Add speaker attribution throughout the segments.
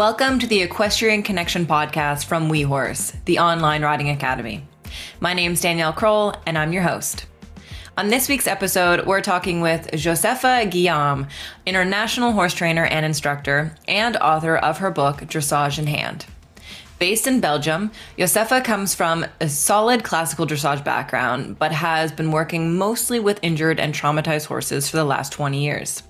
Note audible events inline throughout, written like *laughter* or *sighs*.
Speaker 1: Welcome to the Equestrian Connection podcast from WeHorse, the online riding academy. My name's Danielle Kroll, and I'm your host. On this week's episode, we're talking with Josepha Guillaume, international horse trainer and instructor, and author of her book, Dressage in Hand. Based in Belgium, Josepha comes from a solid classical dressage background, but has been working mostly with injured and traumatized horses for the last 20 years.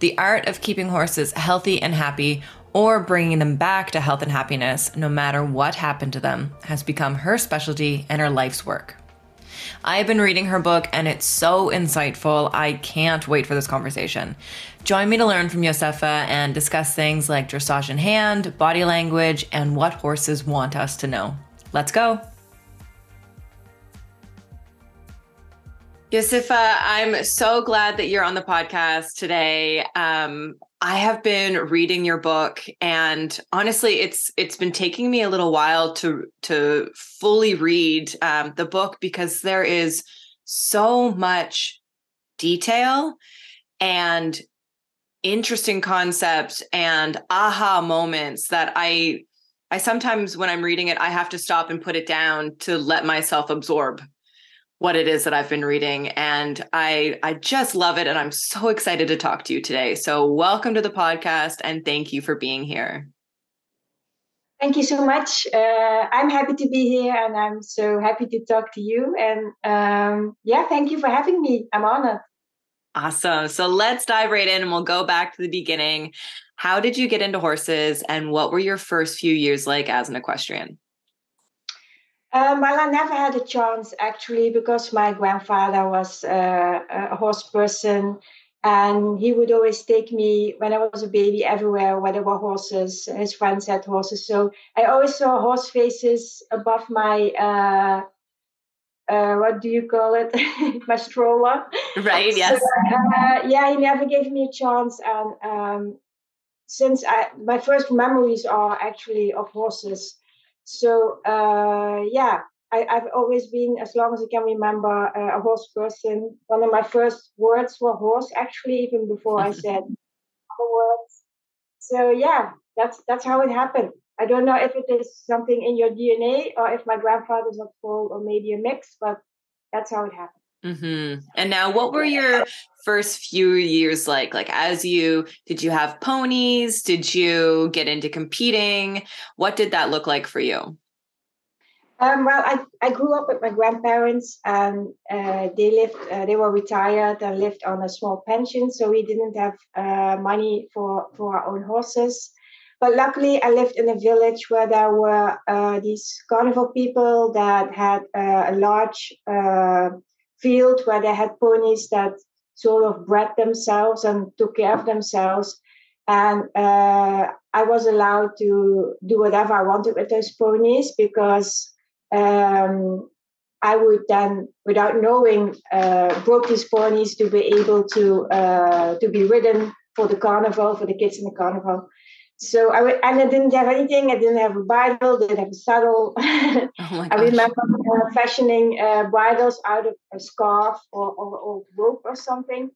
Speaker 1: The art of keeping horses healthy and happy or bringing them back to health and happiness, no matter what happened to them, has become her specialty and her life's work. I've been reading her book and it's so insightful. I can't wait for this conversation. Join me to learn from Josepha and discuss things like dressage in hand, body language, and what horses want us to know. Let's go. Josepha, I'm so glad that you're on the podcast today. Um, I have been reading your book and honestly it's it's been taking me a little while to to fully read um, the book because there is so much detail and interesting concepts and aha moments that I I sometimes when I'm reading it I have to stop and put it down to let myself absorb what it is that I've been reading and I I just love it and I'm so excited to talk to you today. So welcome to the podcast and thank you for being here.
Speaker 2: Thank you so much. Uh, I'm happy to be here and I'm so happy to talk to you. And um, yeah, thank you for having me. I'm honored.
Speaker 1: Awesome. So let's dive right in and we'll go back to the beginning. How did you get into horses and what were your first few years like as an equestrian?
Speaker 2: Um, well, I never had a chance actually because my grandfather was uh, a horse person and he would always take me when I was a baby everywhere where there were horses. His friends had horses. So I always saw horse faces above my, uh, uh, what do you call it? *laughs* my stroller.
Speaker 1: Right, *laughs* yes. So,
Speaker 2: uh, yeah, he never gave me a chance. And um, since I, my first memories are actually of horses. So uh, yeah, I, have always been, as long as I can remember, uh, a horse person. One of my first words were horse, actually, even before I said *laughs* other words. So yeah, that's that's how it happened. I don't know if it is something in your DNA or if my grandfather's at fault or maybe a mix, but that's how it happened.
Speaker 1: Mm-hmm. And now, what were your first few years like? Like, as you did you have ponies? Did you get into competing? What did that look like for you?
Speaker 2: Um, well, I, I grew up with my grandparents, and uh, they lived. Uh, they were retired and lived on a small pension, so we didn't have uh, money for for our own horses. But luckily, I lived in a village where there were uh, these carnival people that had uh, a large uh, field where they had ponies that sort of bred themselves and took care of themselves. And uh, I was allowed to do whatever I wanted with those ponies because um, I would then, without knowing, uh, broke these ponies to be able to uh, to be ridden for the carnival for the kids in the carnival so I and I didn't have anything. I didn't have a bridle. Didn't have a saddle. *laughs* Oh I remember uh, fashioning uh, bridles out of a scarf or, or, or rope or something.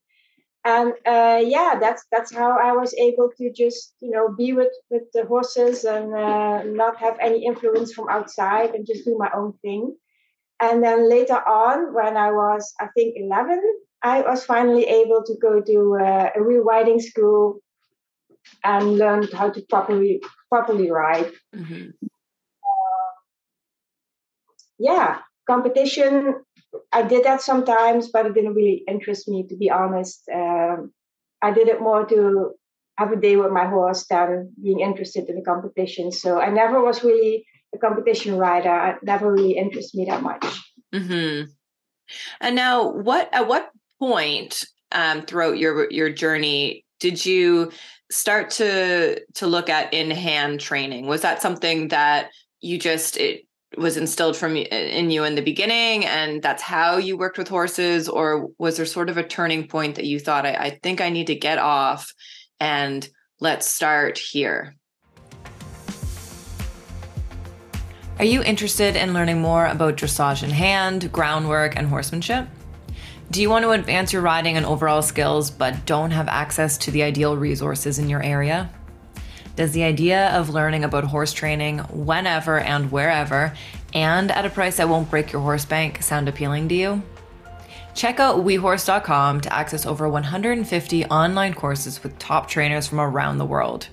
Speaker 2: And uh, yeah, that's that's how I was able to just you know be with with the horses and uh, not have any influence from outside and just do my own thing. And then later on, when I was I think eleven, I was finally able to go to uh, a real riding school and learned how to properly properly ride. Mm-hmm. Uh, yeah, competition. I did that sometimes, but it didn't really interest me, to be honest. Um, I did it more to have a day with my horse than being interested in the competition. So I never was really a competition rider. It never really interested me that much.
Speaker 1: Mm-hmm. And now, what at what point um, throughout your your journey did you start to to look at in hand training? Was that something that you just it was instilled from in you in the beginning and that's how you worked with horses? Or was there sort of a turning point that you thought I, I think i need to get off and let's start here are you interested in learning more about dressage in hand groundwork and horsemanship do you want to advance your riding and overall skills but don't have access to the ideal resources in your area? Does the idea of learning about horse training whenever and wherever and at a price that won't break your horse bank sound appealing to you? Check out wehorse.com to access over 150 online courses with top trainers from around the world.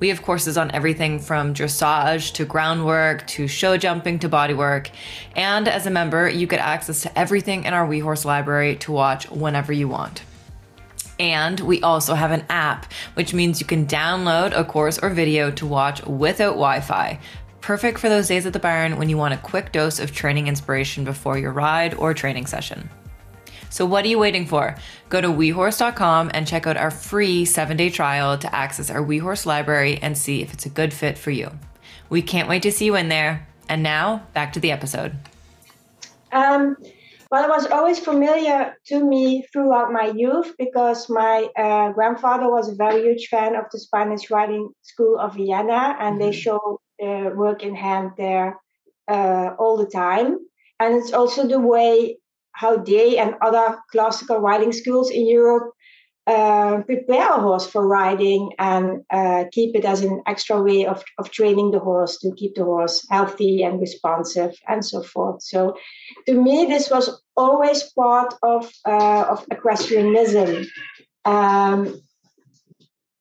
Speaker 1: We have courses on everything from dressage to groundwork to show jumping to bodywork. And as a member, you get access to everything in our WeHorse library to watch whenever you want. And we also have an app, which means you can download a course or video to watch without Wi Fi. Perfect for those days at the barn when you want a quick dose of training inspiration before your ride or training session. So, what are you waiting for? Go to wehorse.com and check out our free seven day trial to access our WeHorse library and see if it's a good fit for you. We can't wait to see you in there. And now, back to the episode.
Speaker 2: Um, well, it was always familiar to me throughout my youth because my uh, grandfather was a very huge fan of the Spanish Riding School of Vienna, and mm-hmm. they show uh, work in hand there uh, all the time. And it's also the way how they and other classical riding schools in Europe uh, prepare a horse for riding and uh, keep it as an extra way of, of training the horse to keep the horse healthy and responsive and so forth. So, to me, this was always part of uh, of equestrianism. Um,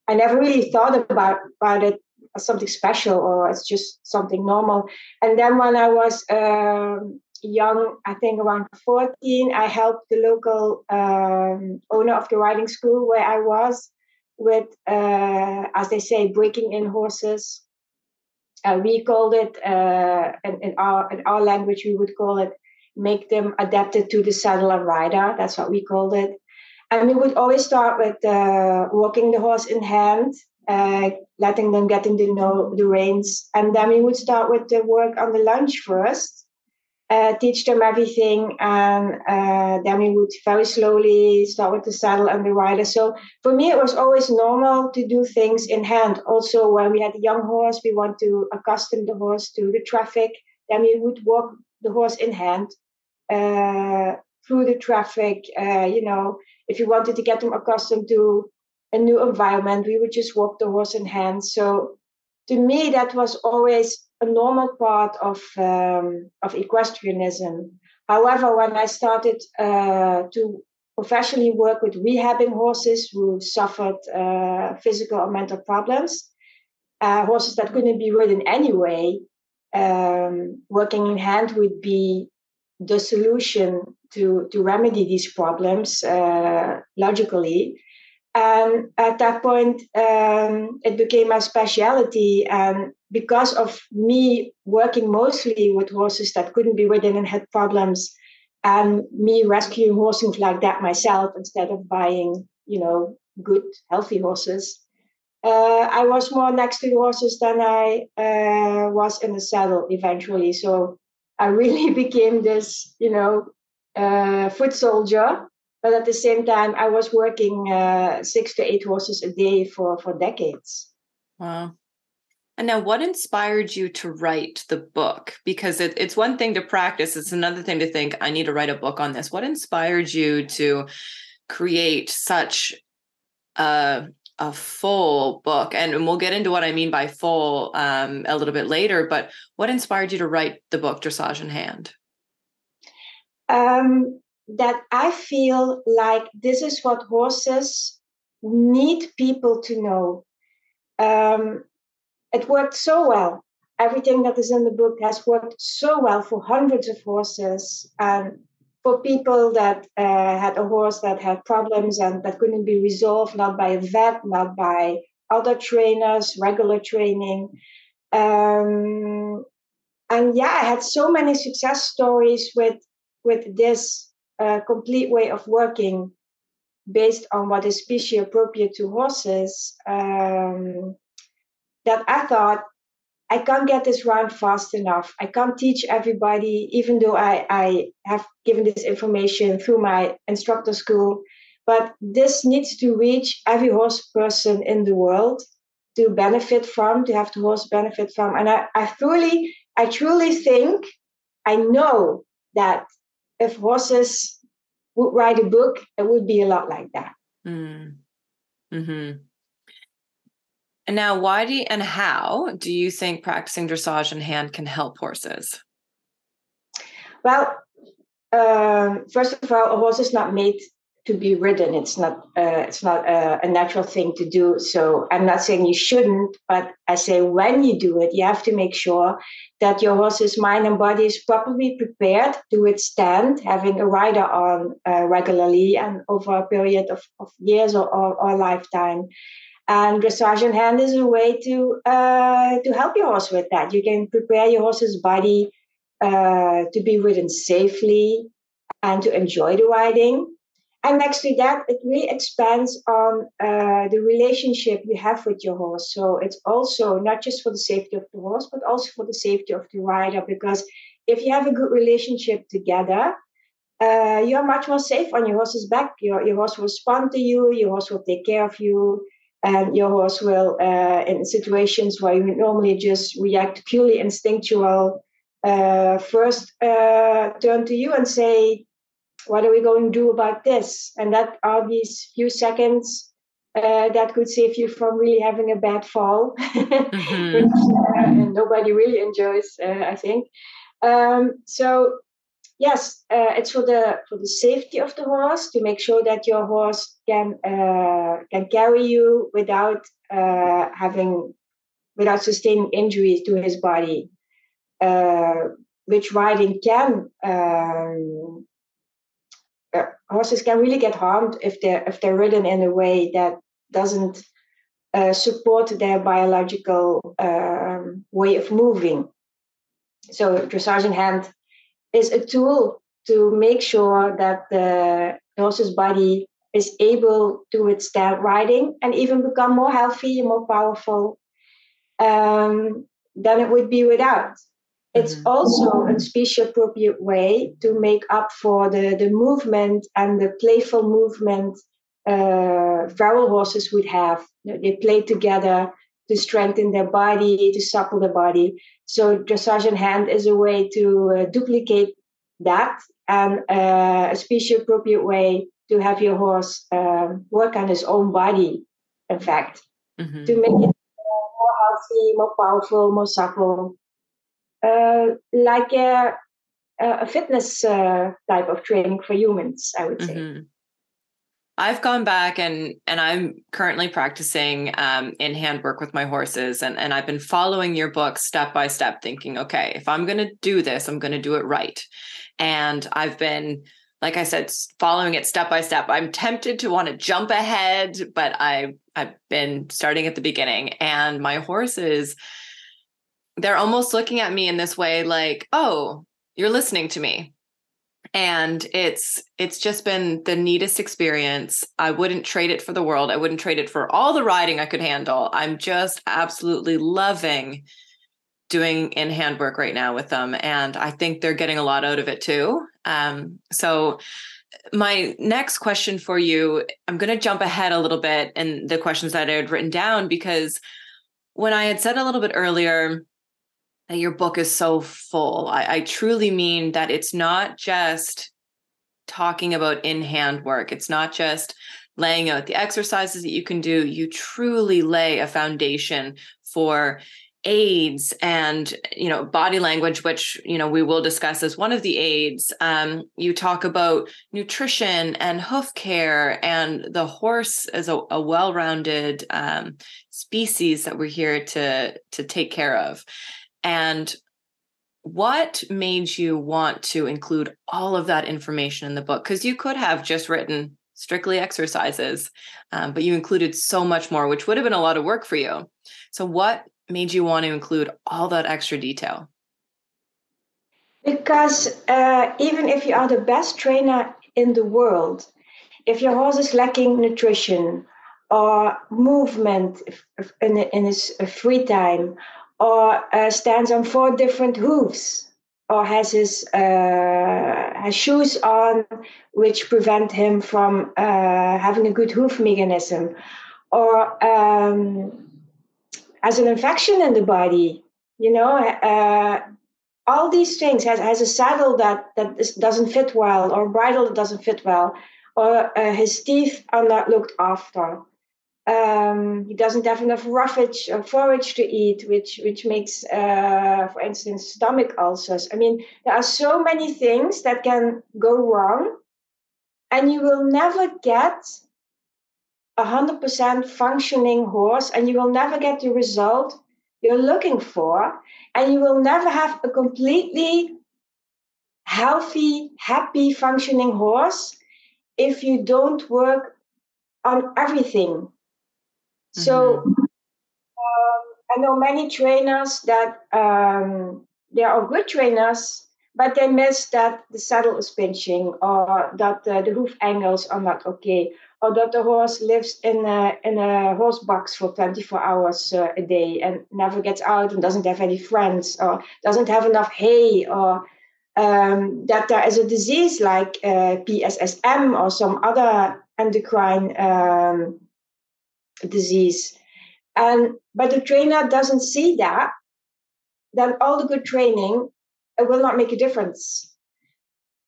Speaker 2: I never really thought about about it as something special or it's just something normal. And then when I was um, young, I think around 14, I helped the local um, owner of the riding school where I was with, uh, as they say, breaking in horses. Uh, we called it, uh, in, in, our, in our language, we would call it make them adapted to the saddle and rider. That's what we called it. And we would always start with uh, walking the horse in hand, uh, letting them get into know the reins. And then we would start with the work on the lunge first uh, teach them everything, and uh, then we would very slowly start with the saddle and the rider. So for me, it was always normal to do things in hand. Also, when we had a young horse, we want to accustom the horse to the traffic. Then we would walk the horse in hand uh, through the traffic. Uh, you know, if you wanted to get them accustomed to a new environment, we would just walk the horse in hand. So to me, that was always a normal part of um, of equestrianism. However, when I started uh, to professionally work with rehabbing horses who suffered uh, physical or mental problems, uh, horses that couldn't be ridden anyway, um, working in hand would be the solution to to remedy these problems uh, logically. And at that point, um, it became my specialty. And because of me working mostly with horses that couldn't be ridden and had problems, and me rescuing horses like that myself instead of buying, you know, good, healthy horses, uh, I was more next to the horses than I uh, was in the saddle eventually. So I really *laughs* became this, you know, uh, foot soldier but at the same time i was working uh, six to eight horses a day for for decades.
Speaker 1: Wow. And now what inspired you to write the book? Because it, it's one thing to practice it's another thing to think i need to write a book on this. What inspired you to create such a, a full book? And, and we'll get into what i mean by full um, a little bit later but what inspired you to write the book dressage in hand?
Speaker 2: Um, that I feel like this is what horses need people to know. Um, it worked so well. Everything that is in the book has worked so well for hundreds of horses and for people that uh, had a horse that had problems and that couldn't be resolved, not by a vet, not by other trainers, regular training. Um, and yeah, I had so many success stories with with this a complete way of working based on what is species appropriate to horses um, that I thought I can't get this round fast enough. I can't teach everybody, even though I, I have given this information through my instructor school. But this needs to reach every horse person in the world to benefit from, to have the horse benefit from. And I, I truly, I truly think, I know that if horses would write a book, it would be a lot like that.
Speaker 1: Mm. Hmm. And now, why do you, and how do you think practicing dressage in hand can help horses?
Speaker 2: Well, um, first of all, a horse is not made to be ridden. It's not. Uh, it's not a, a, natural thing to do. So I'm not saying you shouldn't, but I say when you do it, you have to make sure that your horse's mind and body is properly prepared to withstand having a rider on uh, regularly and over a period of, of years or, or, or lifetime. And dressage in hand is a way to uh, to help your horse with that. You can prepare your horse's body uh, to be ridden safely and to enjoy the riding. And next to that, it really expands on uh, the relationship you have with your horse. So it's also not just for the safety of the horse, but also for the safety of the rider. Because if you have a good relationship together, uh, you're much more safe on your horse's back. Your, your horse will respond to you, your horse will take care of you, and your horse will, uh, in situations where you normally just react purely instinctual, uh, first uh, turn to you and say, what are we going to do about this? And that are these few seconds uh, that could save you from really having a bad fall, mm-hmm. *laughs* which uh, nobody really enjoys, uh, I think. Um, so yes, uh, it's for the for the safety of the horse to make sure that your horse can uh, can carry you without uh, having without sustaining injuries to his body, which riding can um, horses can really get harmed if they're if they're ridden in a way that doesn't uh, support their biological um, way of moving. So dressage in hand is a tool to make sure that the horse's body is able to withstand riding and even become more healthy and more powerful um, than it would be without. It's mm-hmm. also a species appropriate way to make up for the, the movement and the playful movement uh, feral horses would have. They play together to strengthen their body, to supple the body. So dressage in hand is a way to uh, duplicate that and uh, a species appropriate way to have your horse um, work on his own body, in fact, mm-hmm. to make it more healthy, more powerful, more supple, like a, a fitness uh, type of training for humans, I would say. Mm-hmm.
Speaker 1: I've gone back and and I'm currently practicing um, in hand work with my horses, and and I've been following your book step by step, thinking, okay, if I'm going to do this, I'm going to do it right. And I've been, like I said, following it step by step. I'm tempted to want to jump ahead, but I I've been starting at the beginning, and my horses they're almost looking at me in this way like oh you're listening to me. And it's it's just been the neatest experience. I wouldn't trade it for the world. I wouldn't trade it for all the riding i could handle. I'm just absolutely loving doing in hand work right now with them and i think they're getting a lot out of it too. Um, so my next question for you i'm going to jump ahead a little bit in the questions that i had written down because when i had said a little bit earlier that your book is so full. I, I truly mean that it's not just talking about in hand work, it's not just laying out the exercises that you can do. You truly lay a foundation for aids and you know body language which you know we will discuss as one of the aids um, you talk about nutrition and hoof care and the horse as a, a well-rounded um, species that we're here to to take care of and what made you want to include all of that information in the book? Because you could have just written strictly exercises, um, but you included so much more, which would have been a lot of work for you. So, what made you want to include all that extra detail?
Speaker 2: Because uh, even if you are the best trainer in the world, if your horse is lacking nutrition or movement in, in his free time or uh, stands on four different hooves or has his uh, has shoes on which prevent him from uh, having a good hoof mechanism. Or um, has an infection in the body you know uh, all these things has, has a saddle that that doesn't fit well or bridle that doesn't fit well or uh, his teeth are not looked after um, he doesn't have enough roughage or forage to eat, which which makes, uh, for instance, stomach ulcers. I mean, there are so many things that can go wrong, and you will never get a hundred percent functioning horse, and you will never get the result you're looking for, and you will never have a completely healthy, happy, functioning horse if you don't work on everything so mm-hmm. um, I know many trainers that um, they are good trainers, but they miss that the saddle is pinching, or that uh, the hoof angles are not okay, or that the horse lives in a in a horse box for 24 hours uh, a day and never gets out and doesn't have any friends, or doesn't have enough hay, or um, that there is a disease like uh, PSSM or some other endocrine um, disease. And but the trainer doesn't see that, then all the good training it will not make a difference.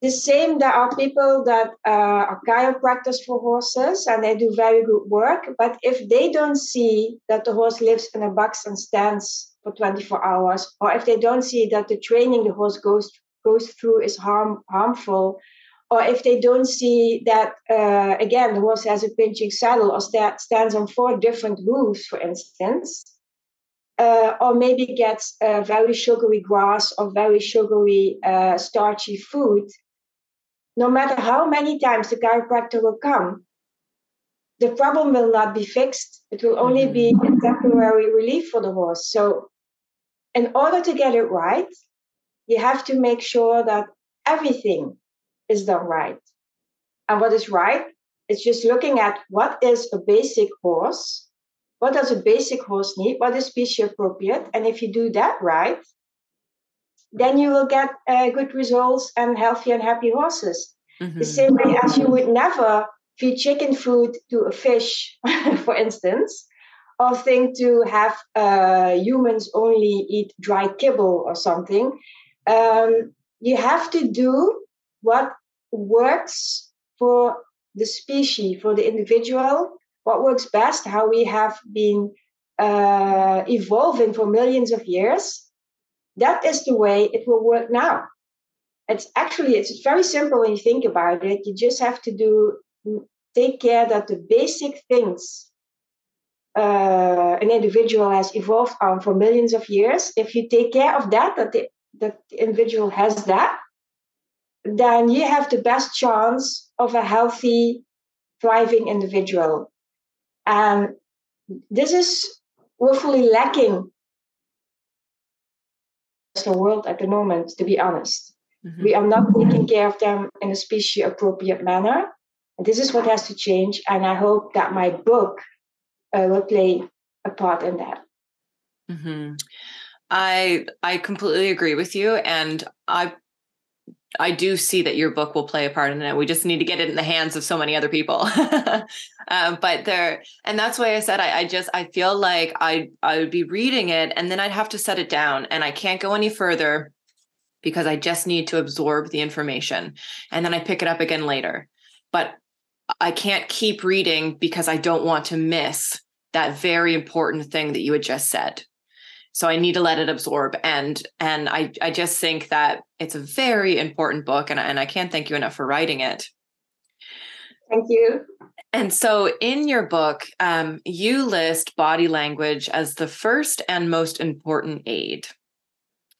Speaker 2: The same, there are people that uh, are chiropractors for horses and they do very good work. But if they don't see that the horse lives in a box and stands for 24 hours, or if they don't see that the training the horse goes goes through is harm harmful, or if they don't see that uh, again the horse has a pinching saddle or sta- stands on four different hooves for instance uh, or maybe gets uh, very sugary grass or very sugary uh, starchy food no matter how many times the chiropractor will come the problem will not be fixed it will only be a mm-hmm. temporary relief for the horse so in order to get it right you have to make sure that everything is done right. And what is right is just looking at what is a basic horse, what does a basic horse need, what is species appropriate, and if you do that right, then you will get uh, good results and healthy and happy horses. Mm-hmm. The same way as you would never feed chicken food to a fish, *laughs* for instance, or think to have uh, humans only eat dry kibble or something. Um, you have to do what works for the species, for the individual, what works best, how we have been uh, evolving for millions of years. That is the way it will work now. It's actually it's very simple when you think about it. You just have to do take care that the basic things uh, an individual has evolved on for millions of years. If you take care of that, that the, that the individual has that, then you have the best chance of a healthy, thriving individual. And this is woefully lacking in the world at the moment, to be honest. Mm-hmm. We are not taking care of them in a species appropriate manner. And this is what has to change. And I hope that my book uh, will play a part in that.
Speaker 1: Mm-hmm. I I completely agree with you, and I I do see that your book will play a part in it. We just need to get it in the hands of so many other people. *laughs* uh, but there, and that's why I said I, I, just I feel like I I would be reading it and then I'd have to set it down, and I can't go any further because I just need to absorb the information, and then I pick it up again later. But I can't keep reading because I don't want to miss that very important thing that you had just said so i need to let it absorb. And and i i just think that it's a very important book and, and i can't thank you enough for writing it.
Speaker 2: Thank you.
Speaker 1: And so in your book um, you list body language as the first and most important aid.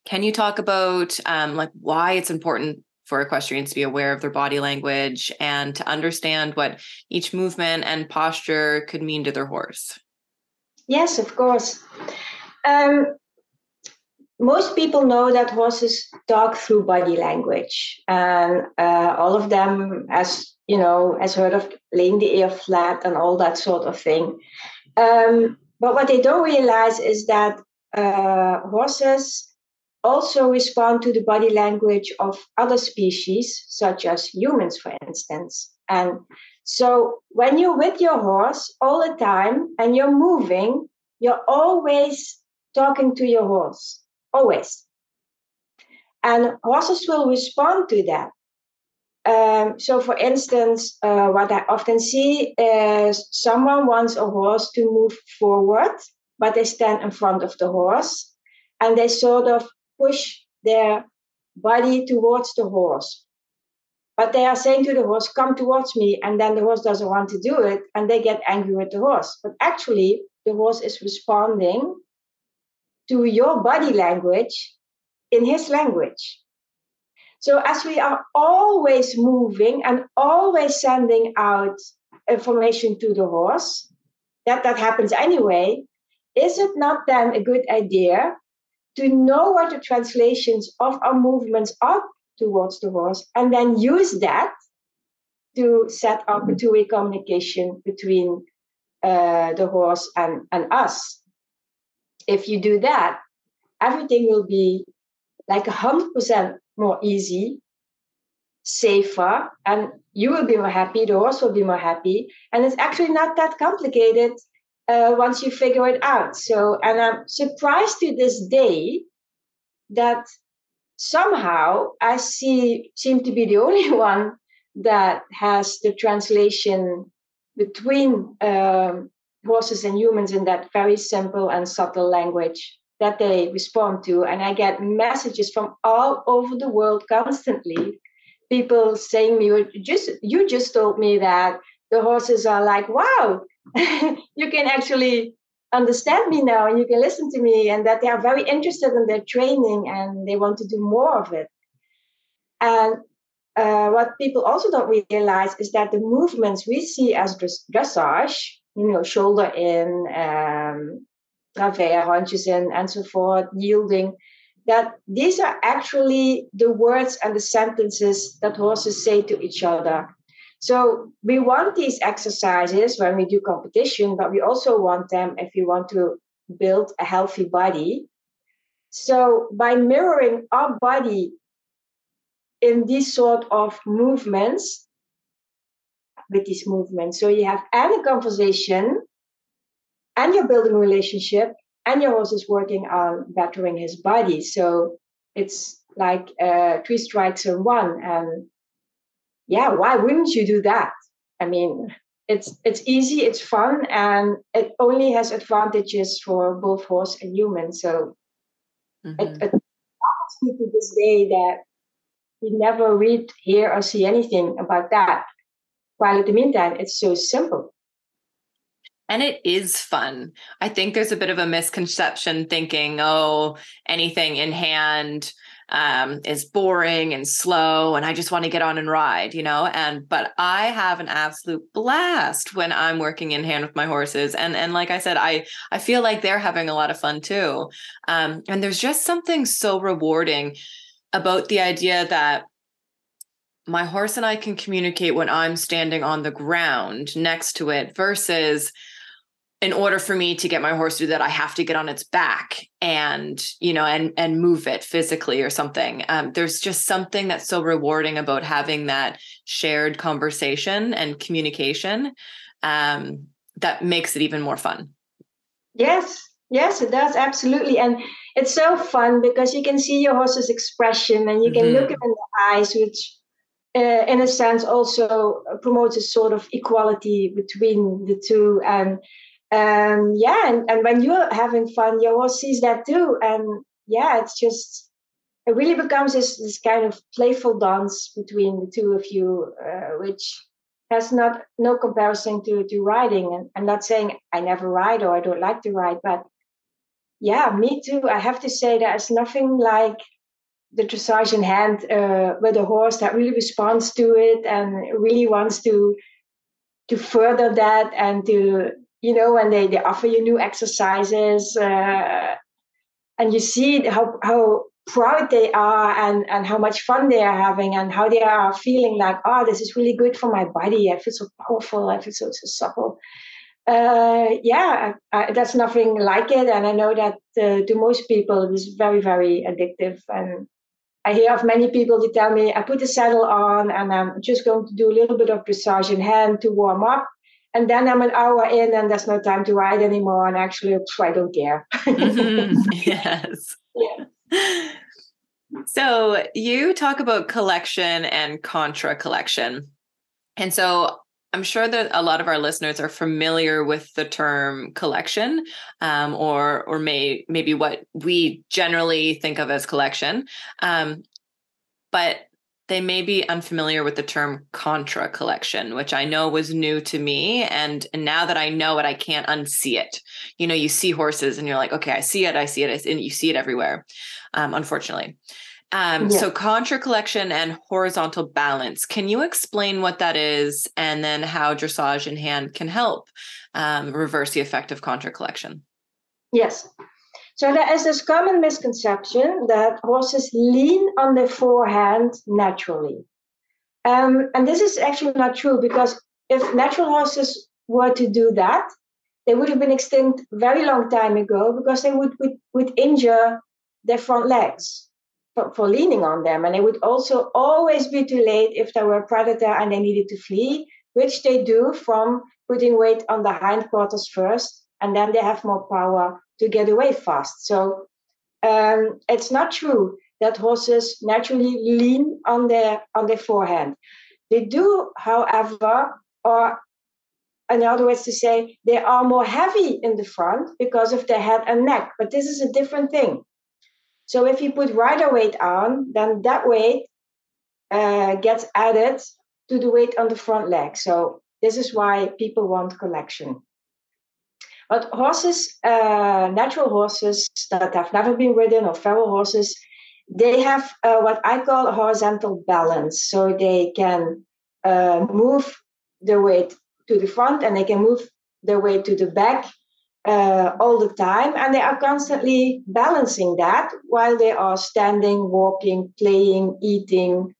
Speaker 1: Can you talk about um, like why it's important for equestrians to be aware of their body language and to understand what each movement and posture could mean to their horse?
Speaker 2: Yes of course um, most people know that horses talk through body language, and uh, all of them as you know has heard of laying the ear flat and all that sort of thing. Um, but what they don't realize is that uh, horses also respond to the body language of other species, such as humans, for instance. And so when you're with your horse all the time and you're moving, you're always talking to your horse, always. And horses will respond to that. um, so, for instance, uh, what I often see is someone wants a horse to move forward, but they stand in front of the horse and they sort of push their body towards the horse. But they are saying to the horse, Come towards me. And then the horse doesn't want to do it and they get angry with the horse. But actually, the horse is responding to your body language in his language. So as we are always moving and always sending out information to the horse, that that happens anyway, is it not then a good idea to know what the translations of our movements are towards the horse and then use that to set up a two-way communication between uh, the horse and, and us. If you do that, everything will be like 100% more easy, safer, and you will be more happy, the horse will be more happy. And it's actually not that complicated uh, once you figure it out. So, and I'm surprised to this day that somehow I see seem to be the *laughs* only one that has the translation between um, horses and humans in that very simple and subtle language that they respond to. And I get messages from all over the world constantly. People saying me, just you just told me that the horses are like, wow, *laughs* you can actually understand me now and you can listen to me, and that they are very interested in their training and they want to do more of it. And uh, what people also don't realize is that the movements we see as dressage, you know, shoulder in, um, haunches in, and so forth, yielding, that these are actually the words and the sentences that horses say to each other. So we want these exercises when we do competition, but we also want them if you want to build a healthy body. So by mirroring our body in these sort of movements, with these movements, so you have and a conversation and you're building a relationship and your horse is working on bettering his body. So it's like uh, three strikes in one. And yeah why wouldn't you do that? I mean it's it's easy it's fun and it only has advantages for both horse and human. So mm-hmm. it, it to this day that we never read hear or see anything about that while in the meantime it's so simple
Speaker 1: and it is fun. I think there's a bit of a misconception thinking, oh, anything in hand um, is boring and slow, and I just want to get on and ride, you know. And but I have an absolute blast when I'm working in hand with my horses, and and like I said, I I feel like they're having a lot of fun too. Um, and there's just something so rewarding about the idea that my horse and I can communicate when I'm standing on the ground next to it versus in order for me to get my horse to do that i have to get on its back and you know and and move it physically or something. Um, there's just something that's so rewarding about having that shared conversation and communication um, that makes it even more fun.
Speaker 2: Yes yes it does absolutely. And it's so fun because you can see your horse's expression and you can mm-hmm. look at in the eyes which uh, in a sense also promotes a sort of equality between the two and um, yeah, and, and when you're having fun, your horse sees that too. And yeah, it's just, it really becomes this, this kind of playful dance between the two of you, uh, which has not no comparison to, to riding. And I'm not saying I never ride or I don't like to ride, but yeah, me too. I have to say there's nothing like the dressage in hand uh, with a horse that really responds to it and really wants to to further that and to you know, when they, they offer you new exercises uh, and you see how, how proud they are and, and how much fun they are having and how they are feeling like, oh, this is really good for my body. I feel so powerful. I feel so, so supple. Uh, yeah, I, that's nothing like it. And I know that uh, to most people, it is very, very addictive. And I hear of many people who tell me, I put the saddle on and I'm just going to do a little bit of dressage in hand to warm up and then I'm an hour in and there's no time to ride anymore. And actually, I don't care.
Speaker 1: mm-hmm. *laughs* Yes. Yeah. So you talk about collection and contra collection. And so I'm sure that a lot of our listeners are familiar with the term collection, um, or or may maybe what we generally think of as collection, um, but they may be unfamiliar with the term contra collection, which I know was new to me, and, and now that I know it, I can't unsee it. You know, you see horses, and you're like, okay, I see it, I see it, and you see it everywhere. Um, unfortunately, um, yeah. So, contra collection and horizontal balance. Can you explain what that is and then how dressage in hand can help um, reverse the effect of contra collection?
Speaker 2: Yes. So, there is this common misconception that horses lean on their forehand naturally. Um, and this is actually not true because if natural horses were to do that, they would have been extinct very long time ago because they would, would, would injure their front legs for, for leaning on them. And it would also always be too late if there were a predator and they needed to flee, which they do from putting weight on the hindquarters first, and then they have more power to get away fast. So um, it's not true that horses naturally lean on their on their forehand. They do, however, or in other words to say, they are more heavy in the front because of their head and neck. But this is a different thing. So if you put rider weight on, then that weight uh, gets added to the weight on the front leg. So this is why people want collection. But horses, uh, natural horses that have never been ridden or feral horses, they have uh, what I call horizontal balance. So they can uh, move their weight to the front and they can move their weight to the back uh, all the time, and they are constantly balancing that while they are standing, walking, playing, eating,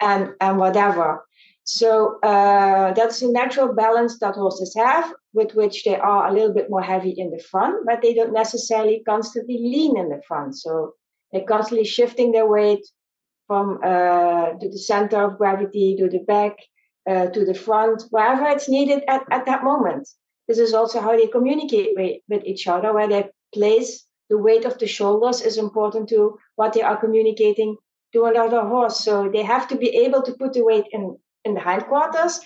Speaker 2: and and whatever. So uh, that's a natural balance that horses have, with which they are a little bit more heavy in the front, but they don't necessarily constantly lean in the front. So they're constantly shifting their weight from uh, to the center of gravity, to the back, uh, to the front, wherever it's needed at, at that moment. This is also how they communicate with, with each other, where they place the weight of the shoulders is important to what they are communicating to another horse. So they have to be able to put the weight in, in the hindquarters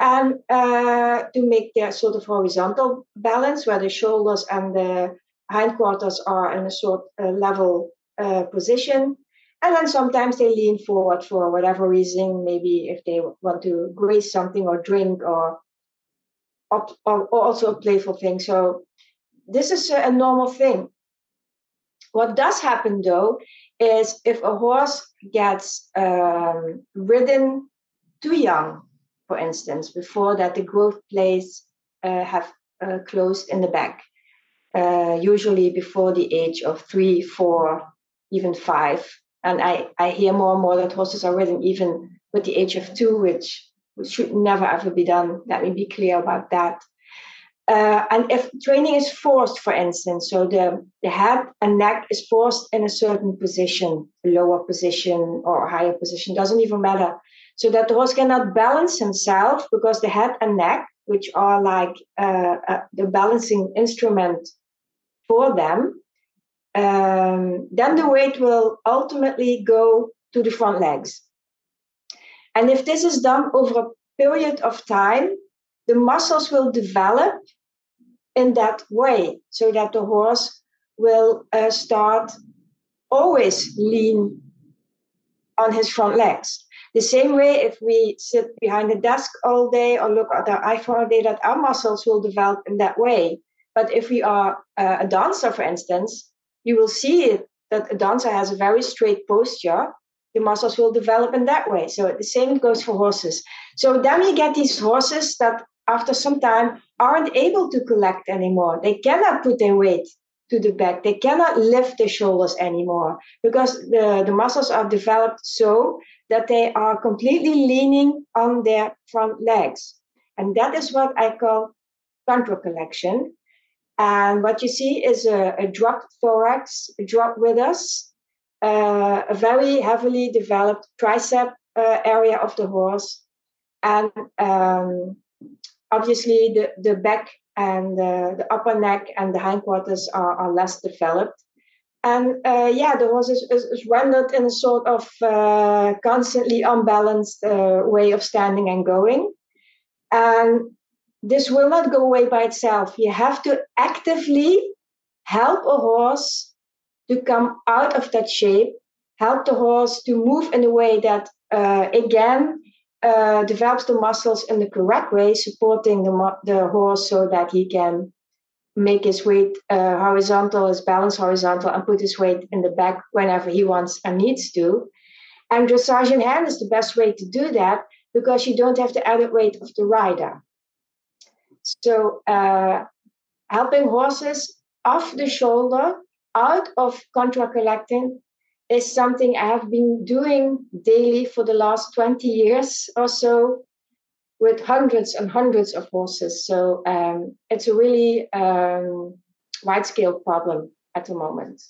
Speaker 2: and uh, to make their sort of horizontal balance where the shoulders and the hindquarters are in a sort of uh, level uh, position. And then sometimes they lean forward for whatever reason, maybe if they want to graze something or drink or also a playful thing. So this is a normal thing. What does happen though is if a horse gets um, ridden too young, for instance, before that the growth plates uh, have uh, closed in the back, uh, usually before the age of three, four, even five. And I, I hear more and more that horses are ridden even with the age of two, which should never ever be done. Let me be clear about that. Uh, and if training is forced, for instance, so the, the head and neck is forced in a certain position, lower position or higher position, doesn't even matter. So that the horse cannot balance himself because the head and neck, which are like uh, uh, the balancing instrument for them, um, then the weight will ultimately go to the front legs. And if this is done over a period of time, the muscles will develop in that way so that the horse will uh, start always lean on his front legs. The same way, if we sit behind a desk all day or look at our iPhone all day, that our muscles will develop in that way. But if we are uh, a dancer, for instance, you will see that a dancer has a very straight posture the muscles will develop in that way. So the same goes for horses. So then we get these horses that after some time aren't able to collect anymore. They cannot put their weight to the back. They cannot lift their shoulders anymore because the, the muscles are developed so that they are completely leaning on their front legs. And that is what I call contra collection. And what you see is a, a dropped thorax, a drop withers, uh, a very heavily developed tricep uh, area of the horse, and um, obviously the, the back and the, the upper neck and the hindquarters are, are less developed. And uh, yeah, the horse is, is, is, rendered in a sort of uh, constantly unbalanced uh, way of standing and going. And this will not go away by itself. You have to actively help a horse to come out of that shape, help the horse to move in a way that, uh, again, uh, develops the muscles in the correct way, supporting the, the horse so that he can make his weight uh, horizontal, his balance horizontal, and put his weight in the back whenever he wants and needs to. And dressage in hand is the best way to do that because you don't have the added weight of the rider. So, uh, helping horses off the shoulder, out of contracollecting, is something I have been doing daily for the last 20 years or so with hundreds and hundreds of horses. So um, it's a really um, wide scale problem at the moment.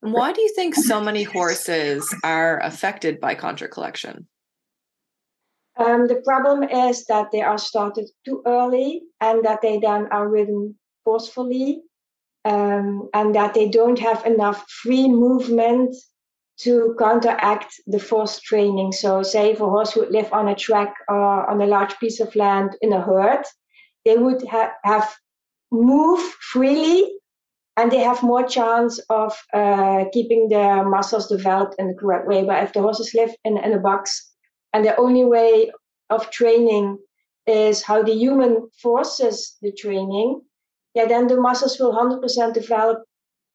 Speaker 1: Why do you think so many horses are affected by contracollection?
Speaker 2: Um, the problem is that they are started too early and that they then are ridden forcefully um, and that they don't have enough free movement to counteract the forced training. So, say if a horse would live on a track or on a large piece of land in a herd, they would ha- have move freely and they have more chance of uh, keeping their muscles developed in the correct way. But if the horses live in, in a box and the only way of training is how the human forces the training, yeah, then the muscles will 100% develop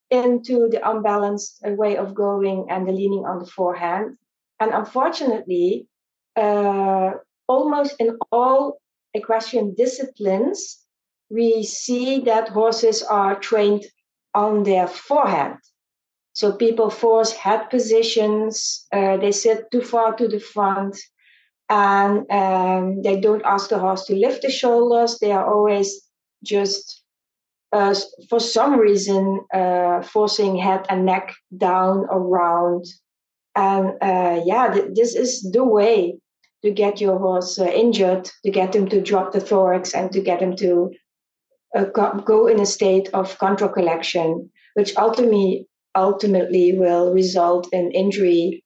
Speaker 2: into the unbalanced way of going and the leaning on the forehand. And unfortunately, uh, almost in all equestrian disciplines, we see that horses are trained on their forehand. So people force head positions, uh, they sit too far to the front, and um, they don't ask the horse to lift the shoulders. They are always just uh, for some reason uh, forcing head and neck down around. And uh, yeah th- this is the way to get your horse uh, injured to get him to drop the thorax and to get him to uh, go in a state of contracollection which ultimately ultimately will result in injury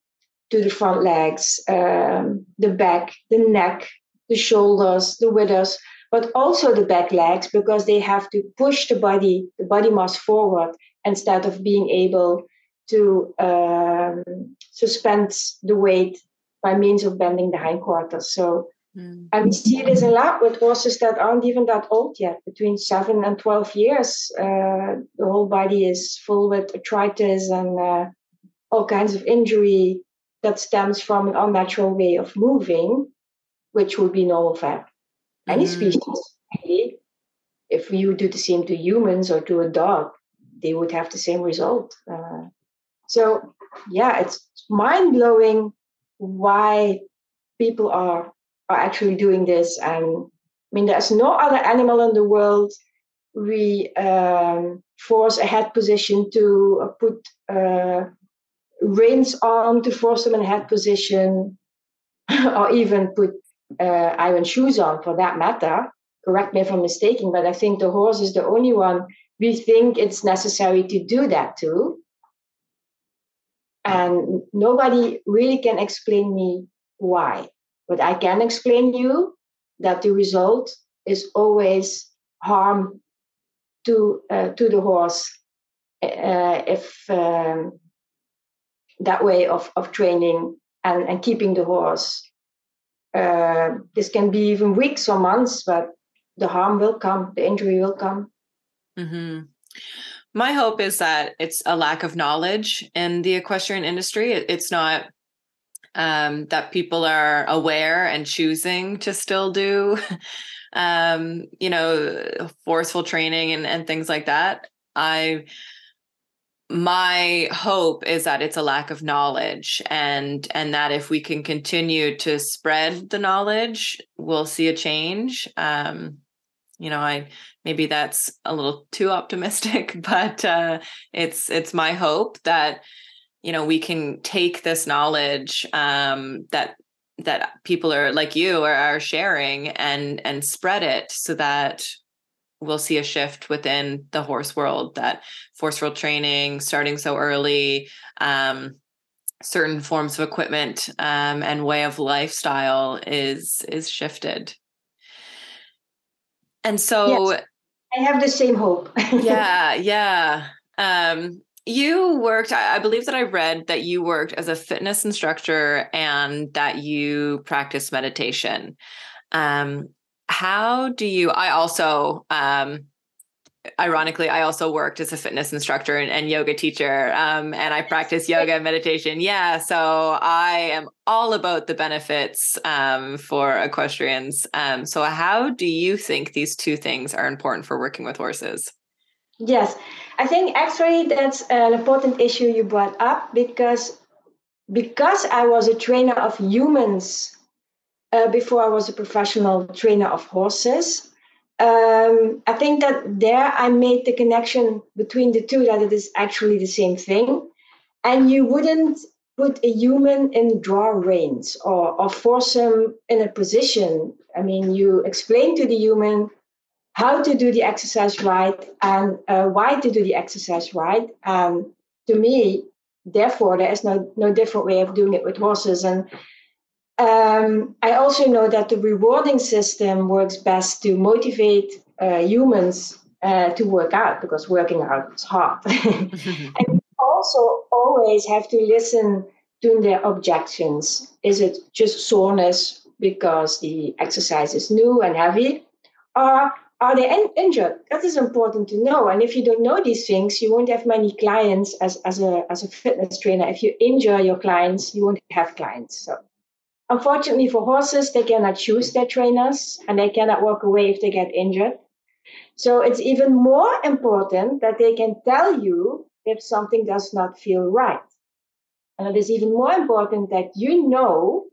Speaker 2: to the front legs um, the back the neck the shoulders the withers but also the back legs because they have to push the body, the body mass forward instead of being able to um, suspend the weight by means of bending the hindquarters. So, mm. and we see this a lot with horses that aren't even that old yet, between seven and 12 years. Uh, the whole body is full with arthritis and uh, all kinds of injury that stems from an unnatural way of moving, which would be normal fat any mm. species really if you do the same to humans or to a dog they would have the same result uh, so yeah it's mind blowing why people are are actually doing this and i mean there's no other animal in the world we um, force a head position to uh, put uh, reins on to force them in head position *laughs* or even put uh, iron shoes on for that matter. Correct me if I'm mistaken, but I think the horse is the only one we think it's necessary to do that to. And nobody really can explain me why. But I can explain you that the result is always harm to uh, to the horse uh, if um, that way of, of training and, and keeping the horse uh, this can be even weeks or months, but the harm will come, the injury will come.
Speaker 1: Mm-hmm. My hope is that it's a lack of knowledge in the equestrian industry. It's not um, that people are aware and choosing to still do, *laughs* um, you know, forceful training and, and things like that. I my hope is that it's a lack of knowledge and and that if we can continue to spread the knowledge we'll see a change. Um you know i maybe that's a little too optimistic *laughs* but uh it's it's my hope that you know we can take this knowledge um that that people are like you are, are sharing and and spread it so that we'll see a shift within the horse world that forceful training starting so early um, certain forms of equipment um, and way of lifestyle is is shifted. And so
Speaker 2: yes, i have the same hope. *laughs*
Speaker 1: Yeah yeah. Um, you worked i believe that i read that you worked as a fitness instructor and that you practice meditation. Um, how do you i also um, ironically i also worked as a fitness instructor and, and yoga teacher um, and i practice yoga and meditation. Yeah so i am all about the benefits um, for equestrians. Um, so how do you think these two things are important for working with horses?
Speaker 2: Yes i think actually that's an important issue you brought up because because i was a trainer of humans uh, before i was a professional trainer of horses um, I think that there I made the connection between the two that it is actually the same thing. And you wouldn't put a human in draw reins or, or force him in a position. I mean, you explain to the human how to do the exercise right and uh, why to do the exercise right. And to me, therefore, there is no, no different way of doing it with horses. And um, I also know that the rewarding system works best to motivate uh, humans uh, to work out because working out is hard. *laughs* *laughs* and you also always have to listen to their objections. Is it just soreness because the exercise is new and heavy? Or are they in- injured? That is important to know. And if you don't know these things, you won't have many clients as, as, a, as a fitness trainer. If you injure your clients, you won't have clients. So Unfortunately for horses, they cannot choose their trainers and they cannot walk away if they get injured. So it's even more important that they can tell you if something does not feel right. And it is even more important that you know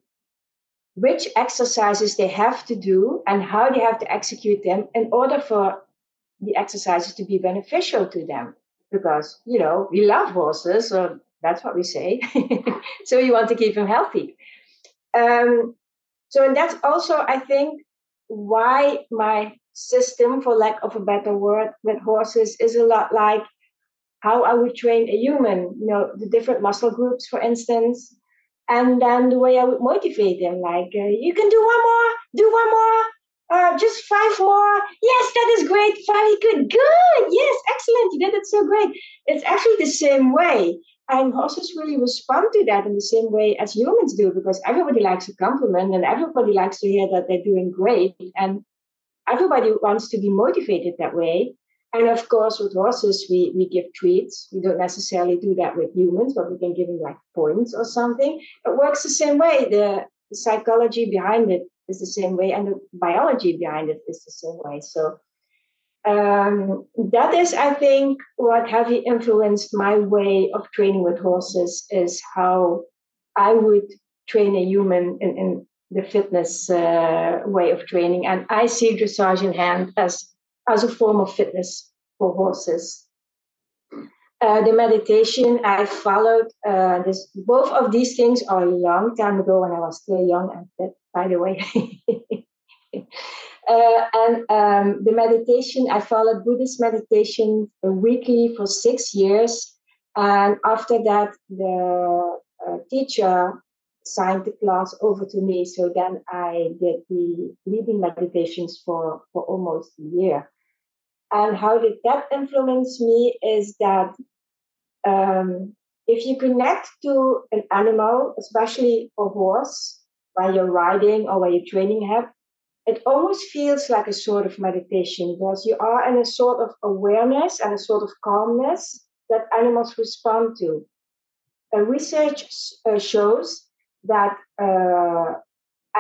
Speaker 2: which exercises they have to do and how they have to execute them in order for the exercises to be beneficial to them. Because, you know, we love horses, so that's what we say. *laughs* so we want to keep them healthy. Um, so, and that's also, I think, why my system, for lack of a better word, with horses is a lot like how I would train a human, you know, the different muscle groups, for instance. And then the way I would motivate them, like, uh, you can do one more, do one more, uh, just five more. Yes, that is great. Very good. Good. Yes, excellent. You did it so great. It's actually the same way. And horses really respond to that in the same way as humans do, because everybody likes a compliment and everybody likes to hear that they're doing great. And everybody wants to be motivated that way. And of course, with horses, we, we give treats. We don't necessarily do that with humans, but we can give them like points or something. It works the same way. The, the psychology behind it is the same way, and the biology behind it is the same way. So um, that is, I think, what heavily influenced my way of training with horses is how I would train a human in, in the fitness uh, way of training. And I see dressage in hand as, as a form of fitness for horses. Uh, the meditation I followed, uh, this, both of these things are a long time ago when I was still young, and that, by the way. *laughs* Uh, and um, the meditation, I followed Buddhist meditation weekly for six years. And after that, the uh, teacher signed the class over to me. So then I did the leading meditations for, for almost a year. And how did that influence me is that um, if you connect to an animal, especially a horse, while you're riding or while you're training him, it almost feels like a sort of meditation because you are in a sort of awareness and a sort of calmness that animals respond to. Uh, research uh, shows that uh,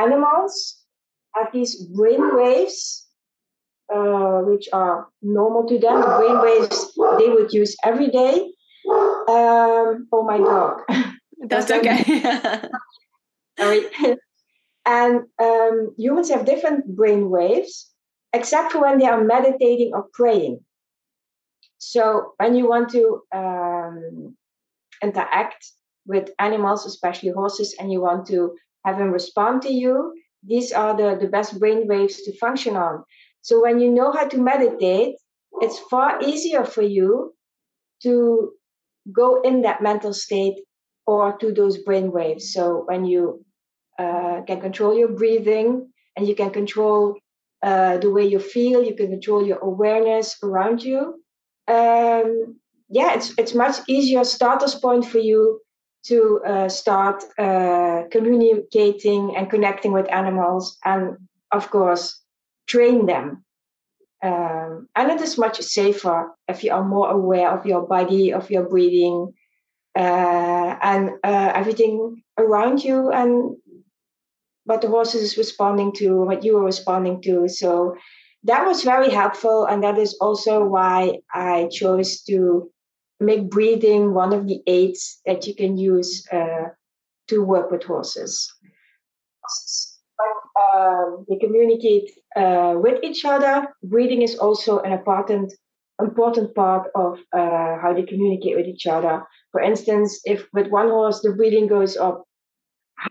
Speaker 2: animals have these brain waves, uh, which are normal to them, the brain waves they would use every day. Um, oh my dog.
Speaker 1: That's okay. *laughs*
Speaker 2: Sorry. And um, humans have different brain waves, except for when they are meditating or praying. So when you want to um, interact with animals, especially horses, and you want to have them respond to you, these are the, the best brain waves to function on. So when you know how to meditate, it's far easier for you to go in that mental state or to those brain waves. So when you uh, can control your breathing and you can control uh, the way you feel, you can control your awareness around you. Um, yeah, it's it's much easier starters point for you to uh, start uh, communicating and connecting with animals, and of course, train them. Um, and it is much safer if you are more aware of your body, of your breathing, uh, and uh, everything around you, and what the horse is responding to, what you are responding to. So that was very helpful, and that is also why I chose to make breathing one of the aids that you can use uh, to work with horses. Um, they communicate uh, with each other. Breathing is also an important important part of uh, how they communicate with each other. For instance, if with one horse the breathing goes up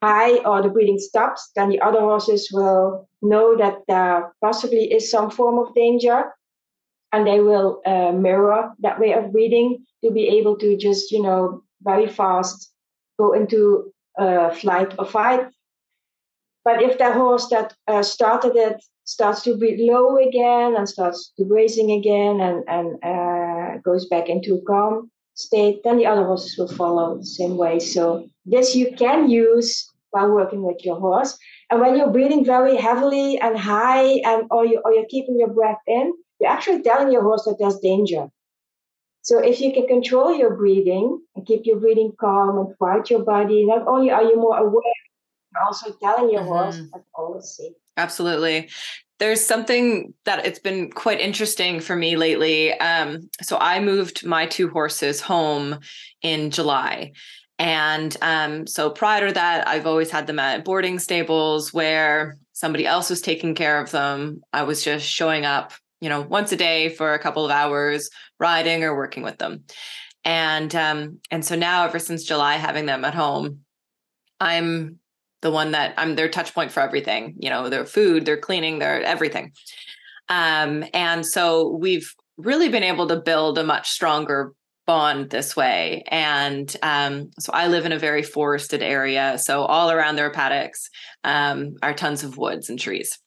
Speaker 2: high or the breathing stops, then the other horses will know that there possibly is some form of danger and they will uh, mirror that way of breathing to be able to just, you know, very fast go into uh, flight or fight. But if the horse that uh, started it starts to breathe low again and starts to grazing again and, and uh, goes back into calm state, then the other horses will follow the same way. So this you can use while working with your horse. And when you're breathing very heavily and high and or you or you're keeping your breath in, you're actually telling your horse that there's danger. So if you can control your breathing and keep your breathing calm and quiet your body, not only are you more aware, you're also telling your mm-hmm. horse that all is safe.
Speaker 1: Absolutely. There's something that it's been quite interesting for me lately. Um, so I moved my two horses home in July. And um, so prior to that, I've always had them at boarding stables where somebody else was taking care of them. I was just showing up you know, once a day for a couple of hours, riding or working with them. And um, and so now, ever since July, having them at home, I'm the one that I'm their touch point for everything. You know, their food, their cleaning, their everything. Um, and so we've really been able to build a much stronger bond this way. And um, so I live in a very forested area. So all around their paddocks um, are tons of woods and trees.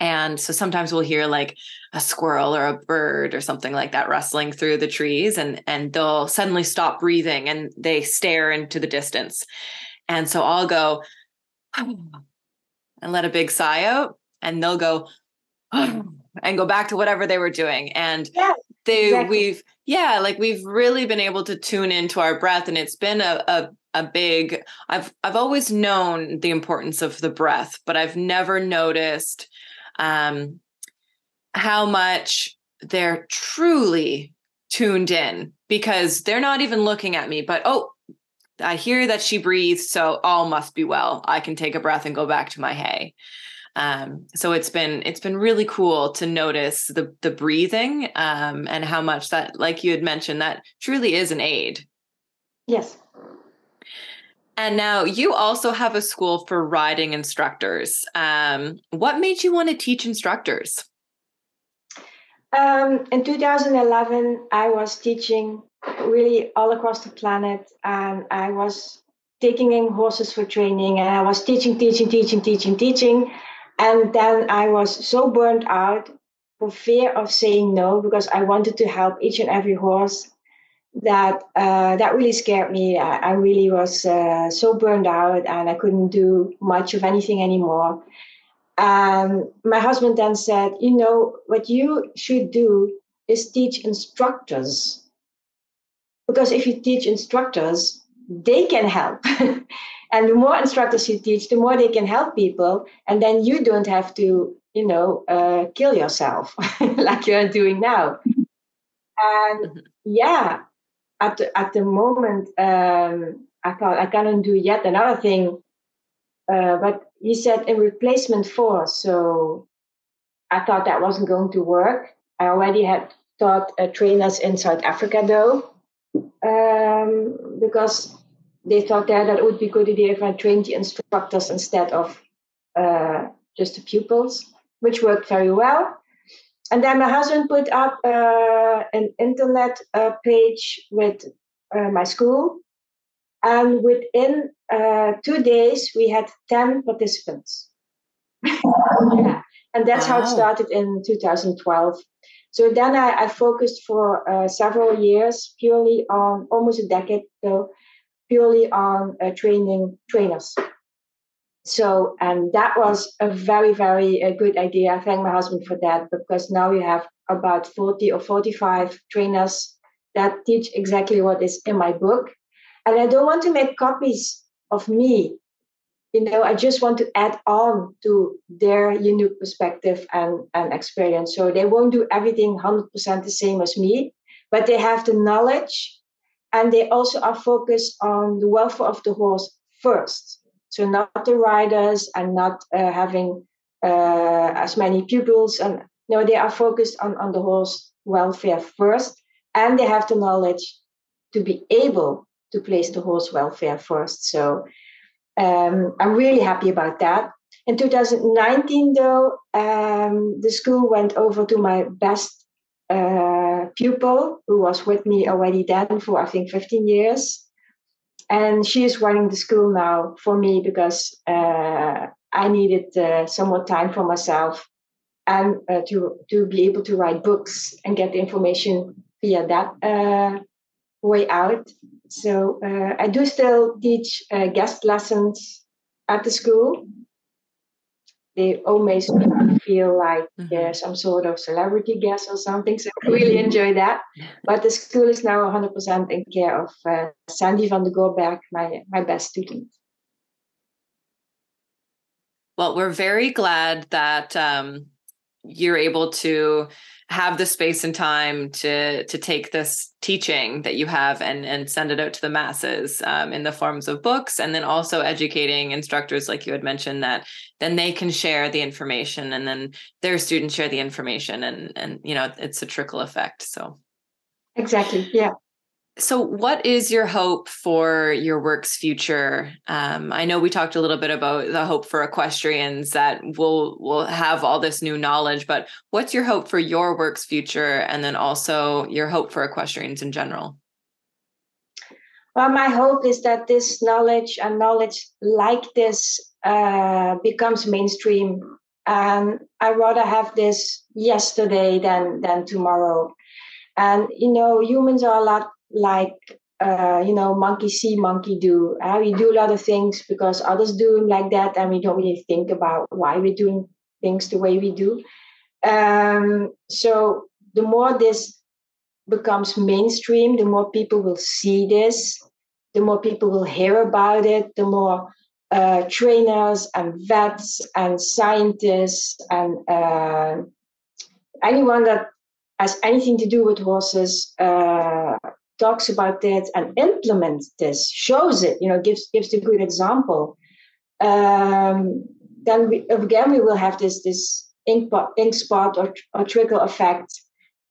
Speaker 1: And so sometimes we'll hear like a squirrel or a bird or something like that rustling through the trees and and they'll suddenly stop breathing and they stare into the distance. And so I'll go *laughs* and let a big sigh out and they'll go *sighs* and go back to whatever they were doing. And yeah, they exactly. we've yeah, like we've really been able to tune into our breath and it's been a, a a big I've I've always known the importance of the breath, but I've never noticed um, how much they're truly tuned in because they're not even looking at me, but oh, I hear that she breathes, so all must be well. I can take a breath and go back to my hay. Um, so it's been it's been really cool to notice the the breathing um, and how much that, like you had mentioned, that truly is an aid.
Speaker 2: Yes.
Speaker 1: And now you also have a school for riding instructors. Um, what made you want to teach instructors?
Speaker 2: Um, in 2011, I was teaching really all across the planet, and I was taking in horses for training, and I was teaching, teaching, teaching, teaching, teaching. And then I was so burned out for fear of saying no because I wanted to help each and every horse that uh, that really scared me. I, I really was uh, so burned out, and I couldn't do much of anything anymore. And my husband then said, "You know what you should do is teach instructors, because if you teach instructors, they can help." *laughs* and the more instructors you teach, the more they can help people, and then you don't have to, you know, uh, kill yourself *laughs* like you're doing now. And mm-hmm. yeah, at the, at the moment, um, I thought I cannot do yet another thing. Uh, but he said in replacement for, so I thought that wasn't going to work. I already had taught uh, trainers in South Africa though, um, because they thought there that it would be a good idea if I trained the instructors instead of uh, just the pupils, which worked very well. and then my husband put up uh, an internet uh, page with uh, my school. And within uh, two days, we had 10 participants. *laughs* yeah. And that's wow. how it started in 2012. So then I, I focused for uh, several years purely on, almost a decade ago, purely on uh, training trainers. So, and that was a very, very uh, good idea. I thank my husband for that because now we have about 40 or 45 trainers that teach exactly what is in my book. And I don't want to make copies of me. You know, I just want to add on to their unique perspective and, and experience. So they won't do everything 100% the same as me, but they have the knowledge and they also are focused on the welfare of the horse first so not the riders and not uh, having uh, as many pupils. And no, they are focused on, on the horse welfare first, and they have the knowledge to be able to place the horse welfare first. So um, I'm really happy about that. In 2019, though, um, the school went over to my best uh, pupil, who was with me already then for I think 15 years and she is running the school now for me because uh, I needed uh, some more time for myself and uh, to to be able to write books and get the information via that uh, way out. So uh, I do still teach uh, guest lessons at the school, they always feel like mm-hmm. they're some sort of celebrity guest or something. So I really *laughs* enjoy that. But the school is now 100% in care of uh, Sandy van de Goorberg, my, my best student.
Speaker 1: Well, we're very glad that um, you're able to have the space and time to to take this teaching that you have and and send it out to the masses um, in the forms of books and then also educating instructors like you had mentioned that then they can share the information and then their students share the information and and you know it's a trickle effect so.
Speaker 2: Exactly yeah
Speaker 1: so, what is your hope for your work's future? Um, I know we talked a little bit about the hope for equestrians that will will have all this new knowledge, but what's your hope for your work's future, and then also your hope for equestrians in general?
Speaker 2: Well, my hope is that this knowledge and knowledge like this uh, becomes mainstream, and I rather have this yesterday than than tomorrow. And you know, humans are a lot like uh, you know, monkey see, monkey do. Uh, we do a lot of things because others do them like that, and we don't really think about why we're doing things the way we do. Um, so the more this becomes mainstream, the more people will see this, the more people will hear about it, the more uh, trainers and vets and scientists and uh, anyone that has anything to do with horses uh, talks about it and implements this, shows it, you know, gives gives a good example, um, then we, again we will have this this ink, ink spot or, or trickle effect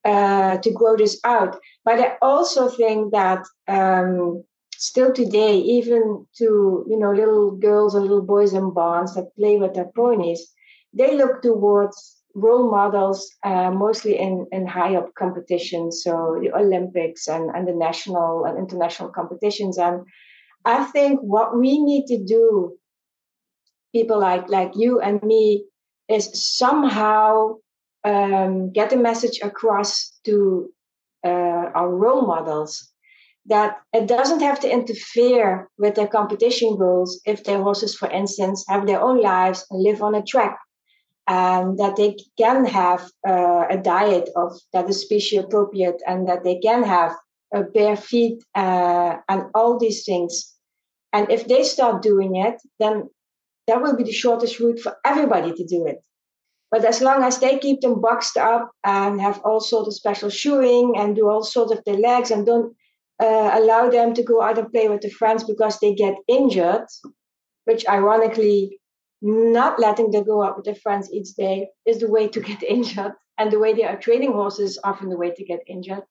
Speaker 2: uh, to grow this out. But I also think that um, still today, even to you know little girls or little boys in barns that play with their ponies, they look towards role models uh, mostly in, in high up competitions, so the Olympics and, and the national and international competitions. And I think what we need to do, people like, like you and me, is somehow um, get a message across to uh, our role models that it doesn't have to interfere with their competition goals if their horses, for instance, have their own lives and live on a track and um, that they can have uh, a diet of that is species appropriate and that they can have bare feet uh, and all these things. And if they start doing it then that will be the shortest route for everybody to do it. But as long as they keep them boxed up and have all sorts of special shoeing and do all sorts of their legs and don't uh, allow them to go out and play with their friends because they get injured which ironically not letting them go out with their friends each day is the way to get *laughs* injured. And the way they are training horses is often the way to get injured.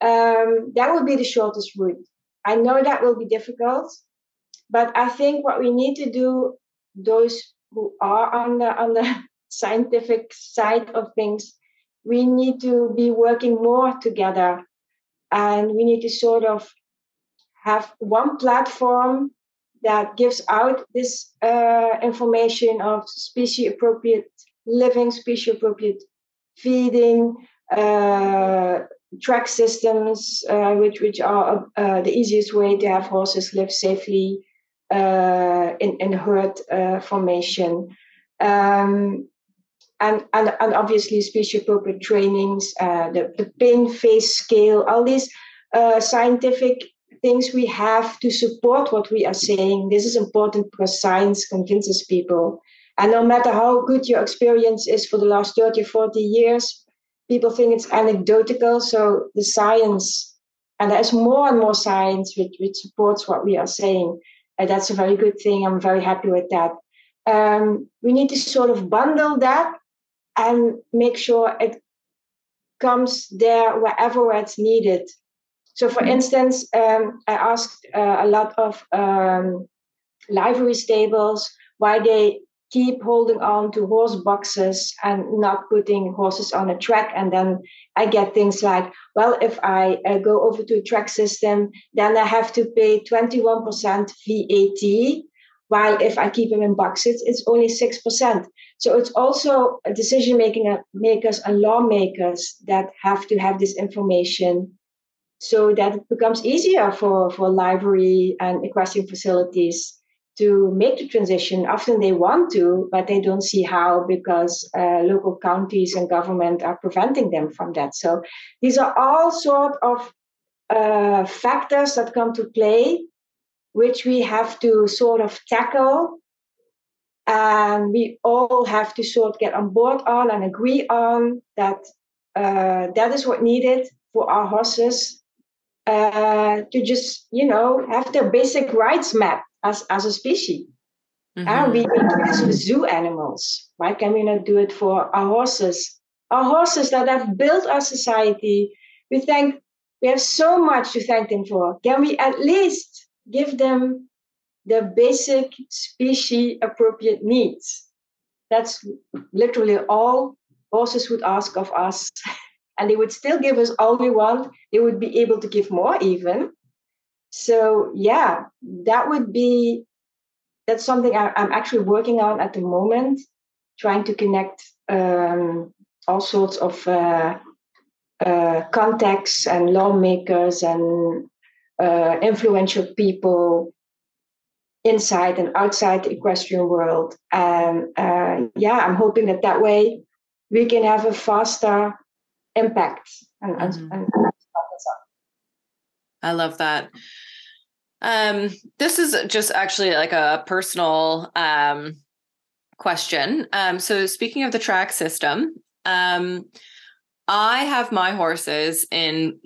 Speaker 2: Um, that would be the shortest route. I know that will be difficult, but I think what we need to do, those who are on the on the *laughs* scientific side of things, we need to be working more together and we need to sort of have one platform that gives out this uh, information of species appropriate living, species appropriate feeding, uh, track systems, uh, which which are uh, the easiest way to have horses live safely uh, in in herd uh, formation. Um, and, and, and obviously species appropriate trainings, the, the pain face scale, all these scientific things we have to support what we are saying. This is important because science convinces people. And no matter how good your experience is for the last 30 or 40 years, people think it's anecdotal. So the science, and there's more and more science which, which supports what we are saying. And that's a very good thing. I'm very happy with that. Um, we need to sort of bundle that and make sure it comes there wherever it's needed. So, for instance, um, I asked uh, a lot of um, livery stables why they keep holding on to horse boxes and not putting horses on a track. And then I get things like, well, if I uh, go over to a track system, then I have to pay 21% VAT. While if I keep them in boxes, it's only 6%. So it's also decision making makers and lawmakers that have to have this information so that it becomes easier for, for livery and equestrian facilities to make the transition. Often they want to, but they don't see how because uh, local counties and government are preventing them from that. So these are all sort of uh, factors that come to play, which we have to sort of tackle. And we all have to sort of get on board on and agree on that uh, that is what needed for our horses uh, to just, you know, have their basic rights met as, as a species. Mm-hmm. And we, we do this with zoo animals. Why can we not do it for our horses? Our horses that have built our society, we thank we have so much to thank them for. Can we at least give them the basic species appropriate needs? That's literally all horses would ask of us *laughs* and they would still give us all we want. They would be able to give more even. So yeah, that would be that's something I, am actually working on at the moment, trying to connect um, all sorts of uh, uh, contacts and lawmakers and uh, influential people inside and outside the equestrian world. And uh, yeah, I'm hoping that that way we can have a faster impact and, mm-hmm. and, and
Speaker 1: I love that. Um, this is just actually like a personal um, question. Um, so speaking of the track system, um, I have my horses in.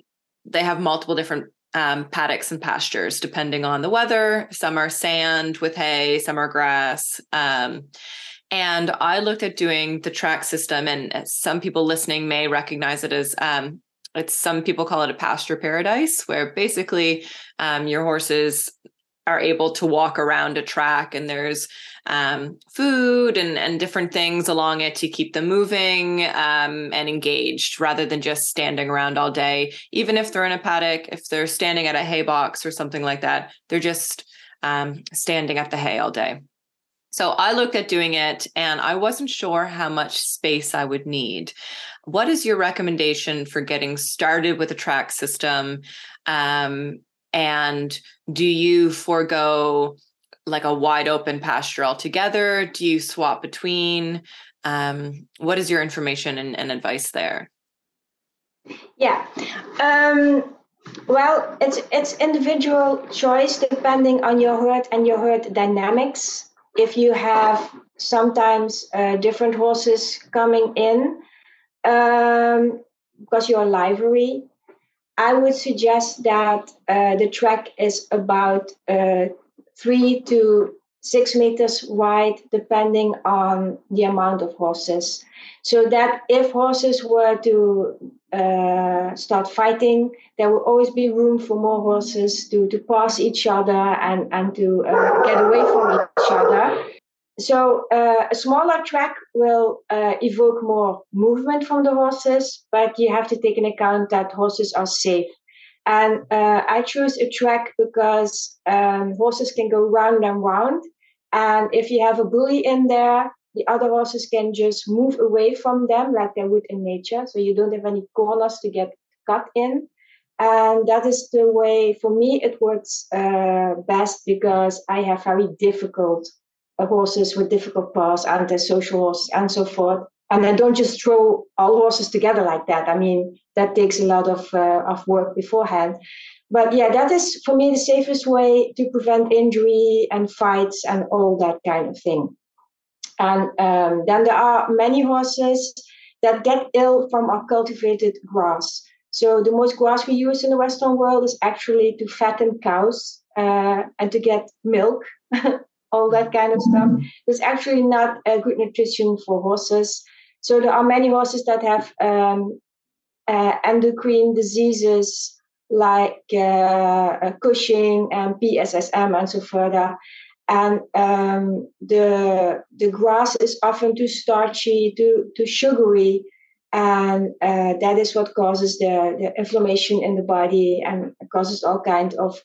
Speaker 1: They have multiple different um, paddocks and pastures depending on the weather. Some are sand with hay, some are grass. Um, and I looked at doing the track system, and some people listening may recognize it as um, it's some people call it a pasture paradise, where basically um, your horses are able to walk around a track and there's um, food and, and different things along it to keep them moving um, and engaged rather than just standing around all day. Even if they're in a paddock, if they're standing at a hay box or something like that, they're just um, standing at the hay all day. So I looked at doing it and I wasn't sure how much space I would need. What is your recommendation for getting started with a track system? Um, and do you forego like a wide open pasture altogether? Do you swap between? Um, what is your information and, and advice there?
Speaker 2: Yeah. Um, well, it's it's individual choice depending on your herd and your herd dynamics if you have sometimes uh, different horses coming in um, because you're a livery, I would suggest that uh, the track is about uh, three to six meters wide, depending on the amount of horses. So that if horses were to uh, start fighting, there will always be room for more horses to, to pass each other and, and to uh, get away from each. So uh, a smaller track will uh, evoke more movement from the horses, but you have to take in account that horses are safe. And uh, I chose a track because um, horses can go round and round. And if you have a bully in there, the other horses can just move away from them like they would in nature. So you don't have any corners to get cut in. And that is the way, for me, it works uh, best because I have very difficult horses with difficult paths, antisocial horses, and so forth. And then don't just throw all horses together like that. I mean, that takes a lot of uh, of work beforehand. But yeah, that is for me the safest way to prevent injury and fights and all that kind of thing. And um, then there are many horses that get ill from our cultivated grass. So the most grass we use in the Western world is actually to fatten cows uh, and to get milk *laughs* all that kind of stuff. It's actually not a good nutrition for horses. So there are many horses that have um, uh, endocrine diseases like uh, Cushing and PSSM and so further. And um, the the grass is often too starchy, too too sugary, and uh, that is what causes the, the inflammation in the body and causes all kind of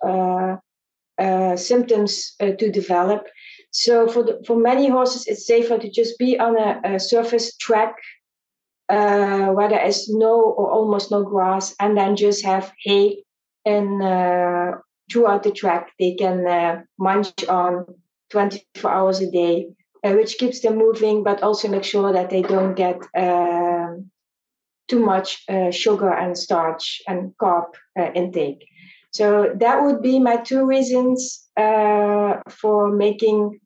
Speaker 2: uh, symptoms uh, to develop. So for the, for many horses, it's safer to just be on a, a surface track uh, where there is no or almost no grass, and then just have hay and uh, throughout the track they can uh, munch on 24 hours a day, which keeps them moving, but also make sure that they don't get too much sugar and starch and carb intake. So that would be my two reasons uh, for making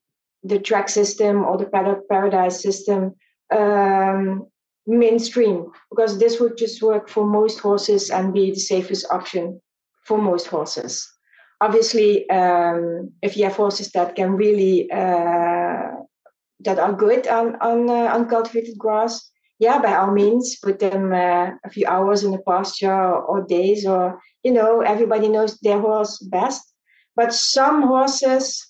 Speaker 2: the track system or the paddock paradise system um, mainstream because this would just work for most horses and be the safest option for most horses. Obviously, um, if you have horses that can really uh, that are good on on uh, uncultivated grass, yeah, by all means, put them uh, a few hours in the pasture or days, or you know, everybody knows their horse best. But some horses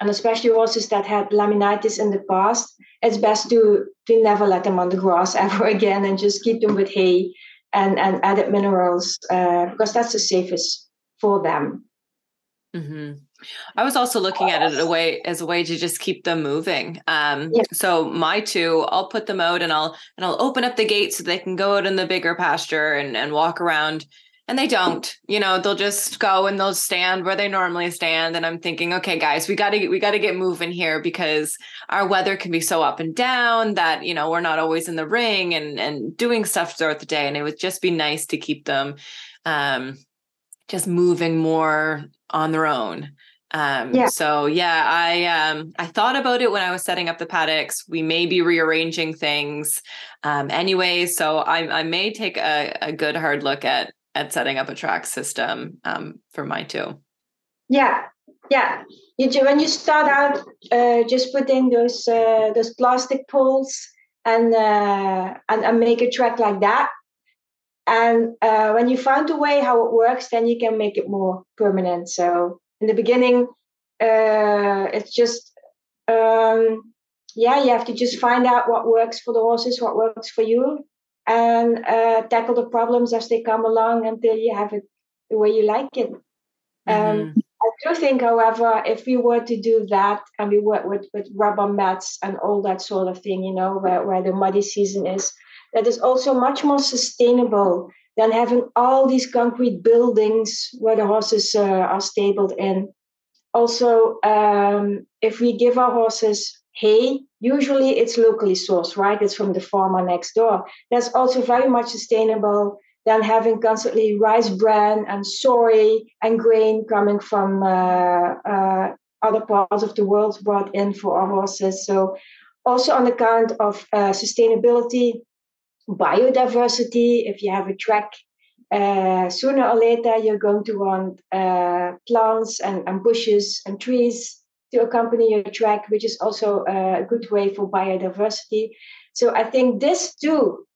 Speaker 2: and especially horses that had laminitis in the past, it's best to to never let them on the grass *laughs* ever again and just keep them with hay and and added minerals uh, because that's the safest for them.
Speaker 1: Mm-hmm. I was also looking at it a way as a way to just keep them moving. Um, yeah. So my two, I'll put them out and I'll and I'll open up the gate so they can go out in the bigger pasture and and walk around and they don't you know they'll just go and they'll stand where they normally stand and i'm thinking okay guys we got to we got to get moving here because our weather can be so up and down that you know we're not always in the ring and and doing stuff throughout the day and it would just be nice to keep them um just moving more on their own um, yeah. so yeah, I um I thought about it when I was setting up the paddocks. We may be rearranging things um anyway. So I I may take a, a good hard look at at setting up a track system um, for my two.
Speaker 2: Yeah, yeah. You do, when you start out, uh, just put in those uh, those plastic poles and, uh, and and make a track like that. And uh, when you find a way how it works, then you can make it more permanent. So in the beginning, uh, it's just um, yeah, you have to just find out what works for the horses, what works for you, and uh, tackle the problems as they come along until you have it the way you like it. Um, mm-hmm. Um, I do think, however, if we were to do that and we work with, with rubber mats and all that sort of thing, you know, where, where the muddy season is, that is also much more sustainable than having all these concrete buildings where the horses uh, are stabled in. Also, um, if we give our horses hay, usually it's locally sourced, right? It's from the farmer next door. That's also very much sustainable than having constantly rice bran and soy and grain coming from uh, uh, other parts of the world brought in for our horses. So, also on account of uh, sustainability, biodiversity, if you have a track, uh, sooner or later you're going to want uh, plants and, and bushes and trees to accompany your track, which is also a good way for biodiversity. So I think this too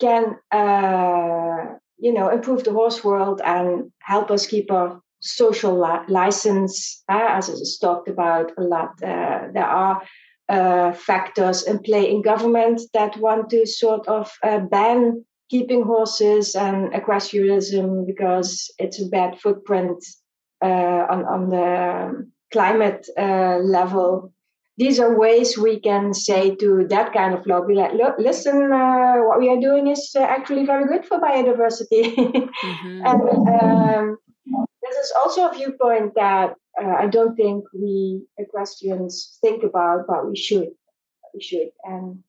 Speaker 2: can, uh, you know, improve the horse world and help us keep our social li- license, uh, as is talked about a lot. Uh, there are uh, factors in play in government that want to sort of uh, ban keeping horses and equestrianism because it's a bad footprint uh, on, on the climate uh, level. These are ways we can say to that kind of lobby, like, look, listen, uh, what we are doing is uh, actually very good for biodiversity. mm-hmm. *laughs* and um, this is also a viewpoint that uh, I don't think we equestrians think about, but we should. We should. And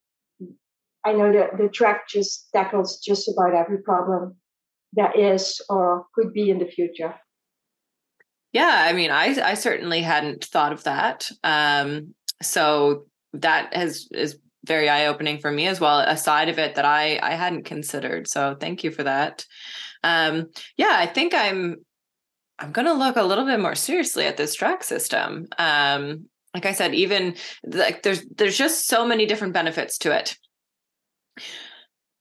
Speaker 2: I know that the track just tackles just about every problem that is or could be in the future.
Speaker 1: Yeah, I mean, I I certainly hadn't thought of that. Um, so that has is very eye opening for me as well. A side of it that I I hadn't considered. So thank you for that. Um, yeah, I think I'm I'm going to look a little bit more seriously at this track system. Um, like I said, even like there's there's just so many different benefits to it.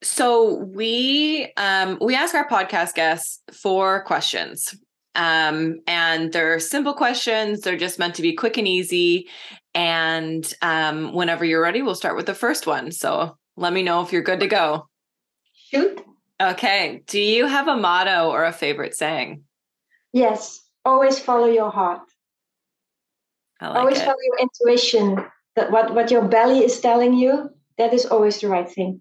Speaker 1: So we um, we ask our podcast guests four questions, um, and they're simple questions. They're just meant to be quick and easy. And um, whenever you're ready, we'll start with the first one. So let me know if you're good to go.
Speaker 2: Shoot.
Speaker 1: Okay. Do you have a motto or a favorite saying?
Speaker 2: Yes, always follow your heart.
Speaker 1: Like
Speaker 2: always
Speaker 1: it.
Speaker 2: follow your intuition. That what what your belly is telling you, that is always the right thing.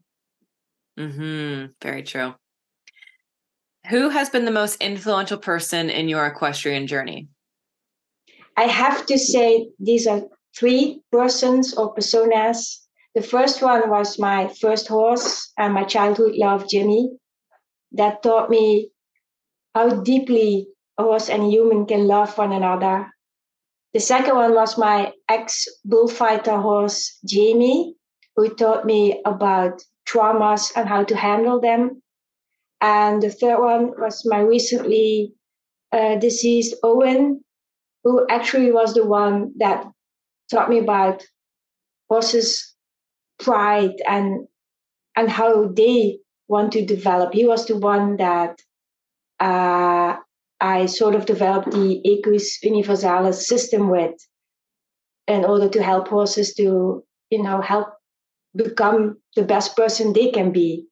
Speaker 1: Hmm. Very true. Who has been the most influential person in your equestrian journey?
Speaker 2: I have to say these are three persons or personas. The first one was my first horse and my childhood love, Jimmy, that taught me how deeply a horse and a human can love one another. The second one was my ex bullfighter horse, Jamie, who taught me about traumas and how to handle them. And the third one was my recently uh, deceased Owen, who actually was the one that taught me about horses' pride and and how they want to develop. He was the one that uh, I sort of developed the Equus Universalis system with in order to help horses to, you know, help become the best person they can be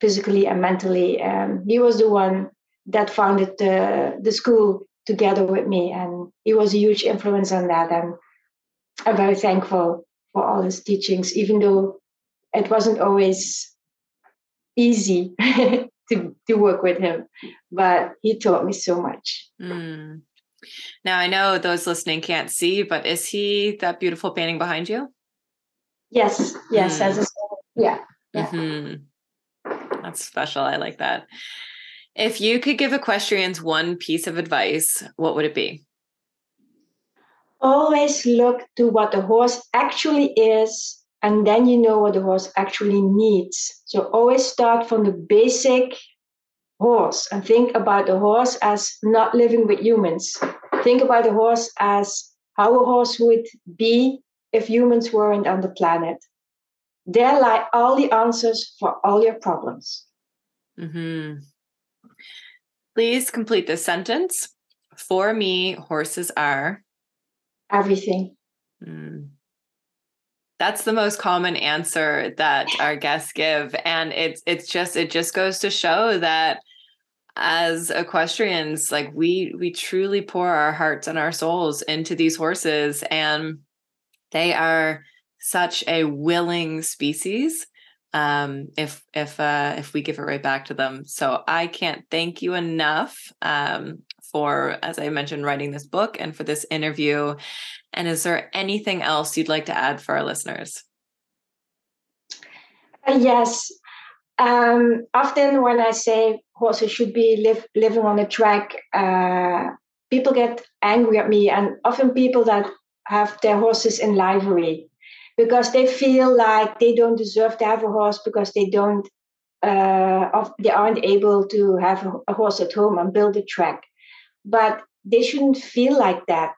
Speaker 2: physically and mentally. Um, he was the one that founded the, the school together with me, and he was a huge influence on that. And I'm very thankful for all his teachings, even though it wasn't always easy *laughs* to, to work with him, but he taught me so much.
Speaker 1: Mm. Now, I know those listening can't see, but is he that beautiful painting behind you?
Speaker 2: Yes, yes, mm. as a, yeah. yeah.
Speaker 1: Mm-hmm. That's special. I like that. If you could give equestrians one piece of advice, what would it be?
Speaker 2: Always look to what the horse actually is and then you know what the horse actually needs. So always start from the basic horse and think about the horse as not living with humans. Think about the horse as how a horse would be if humans weren't on the planet. There lie all the answers for all your problems.
Speaker 1: Mm-hmm. Please complete this sentence. For me, horses are
Speaker 2: everything.
Speaker 1: Mm that's the most common answer that *laughs* our guests give and it's it's just it just goes to show that as equestrians like we we truly pour our hearts and our souls into these horses and they are such a willing species um, if if uh, if we give it right back to them so i can't thank you enough um, for as i mentioned writing this book and for this interview and is there anything else you'd like to add for our listeners?
Speaker 2: Uh, yes. Um, often when I say horses should be live, living on a track, uh, people get angry at me, and often people that have their horses in livery because they feel like they don't deserve to have a horse because they don't uh, they aren't able to have a horse at home and build a track. But they shouldn't feel like that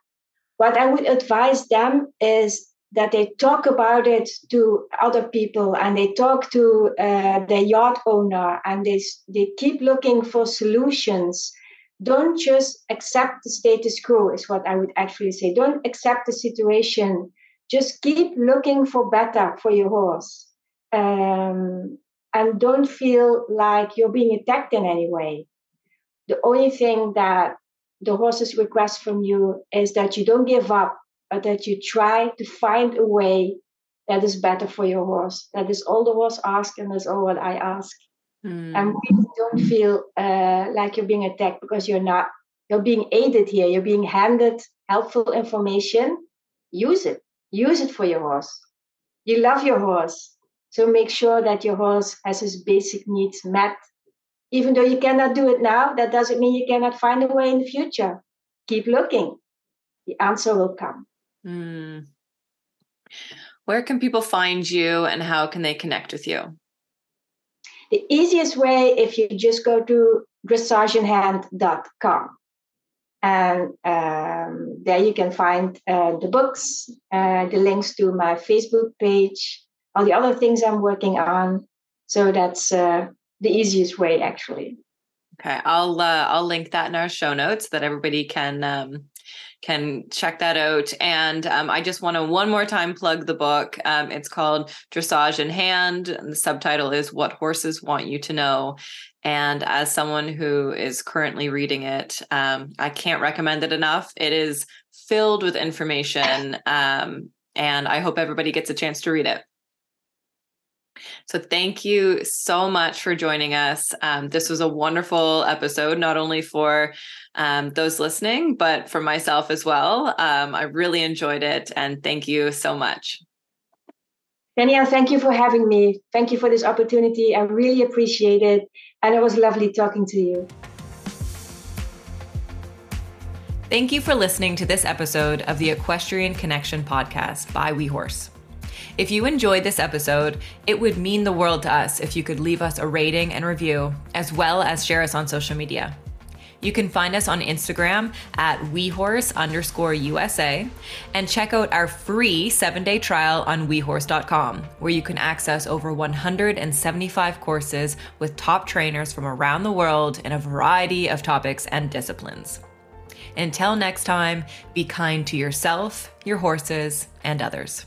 Speaker 2: what I would advise them is that they talk about it to other people and they talk to uh, the yacht owner and they, they keep looking for solutions. Don't just accept the status quo, is what I would actually say. Don't accept the situation just keep looking for better for your horse. Um, and don't feel like you're being attacked in any way. The only thing that the horses request from you is that you don't give up, but that you try to find a way that is better for your horse. That is all the horse asks, and that's all what I ask. Mm. And we don't feel uh, like you're being attacked because you're not. You're being aided here. You're being handed helpful information. Use it. Use it for your horse. You love your horse. So make sure that your horse has his basic needs met. Even though you cannot do it now, that doesn't mean you cannot find a way in the future. Keep looking. The answer will come. Mm.
Speaker 1: Where can people find you and how can they connect with you?
Speaker 2: The easiest way if you just go to dressageinhand.com and um, there you can find uh, the books, uh, the links to my Facebook page, all the other things I'm working on. So that's uh, the easiest way, actually.
Speaker 1: Okay, I'll uh, I'll link that in our show notes that everybody can um, can check that out. And um, I just want to one more time plug the book. Um, it's called Dressage in Hand, and the subtitle is "What Horses Want You to Know." And as someone who is currently reading it, um, I can't recommend it enough. It is filled with information, um, and I hope everybody gets a chance to read it. So, thank you so much for joining us. Um, this was a wonderful episode, not only for um, those listening, but for myself as well. Um, I really enjoyed it, and thank you so much.
Speaker 2: Danielle, thank you for having me. Thank you for this opportunity. I really appreciate it. And it was lovely talking to you.
Speaker 1: Thank you for listening to this episode of the Equestrian Connection podcast by WeHorse. If you enjoyed this episode, it would mean the world to us if you could leave us a rating and review, as well as share us on social media. You can find us on Instagram at WeHorse underscore USA and check out our free seven day trial on WeHorse.com, where you can access over 175 courses with top trainers from around the world in a variety of topics and disciplines. Until next time, be kind to yourself, your horses, and others.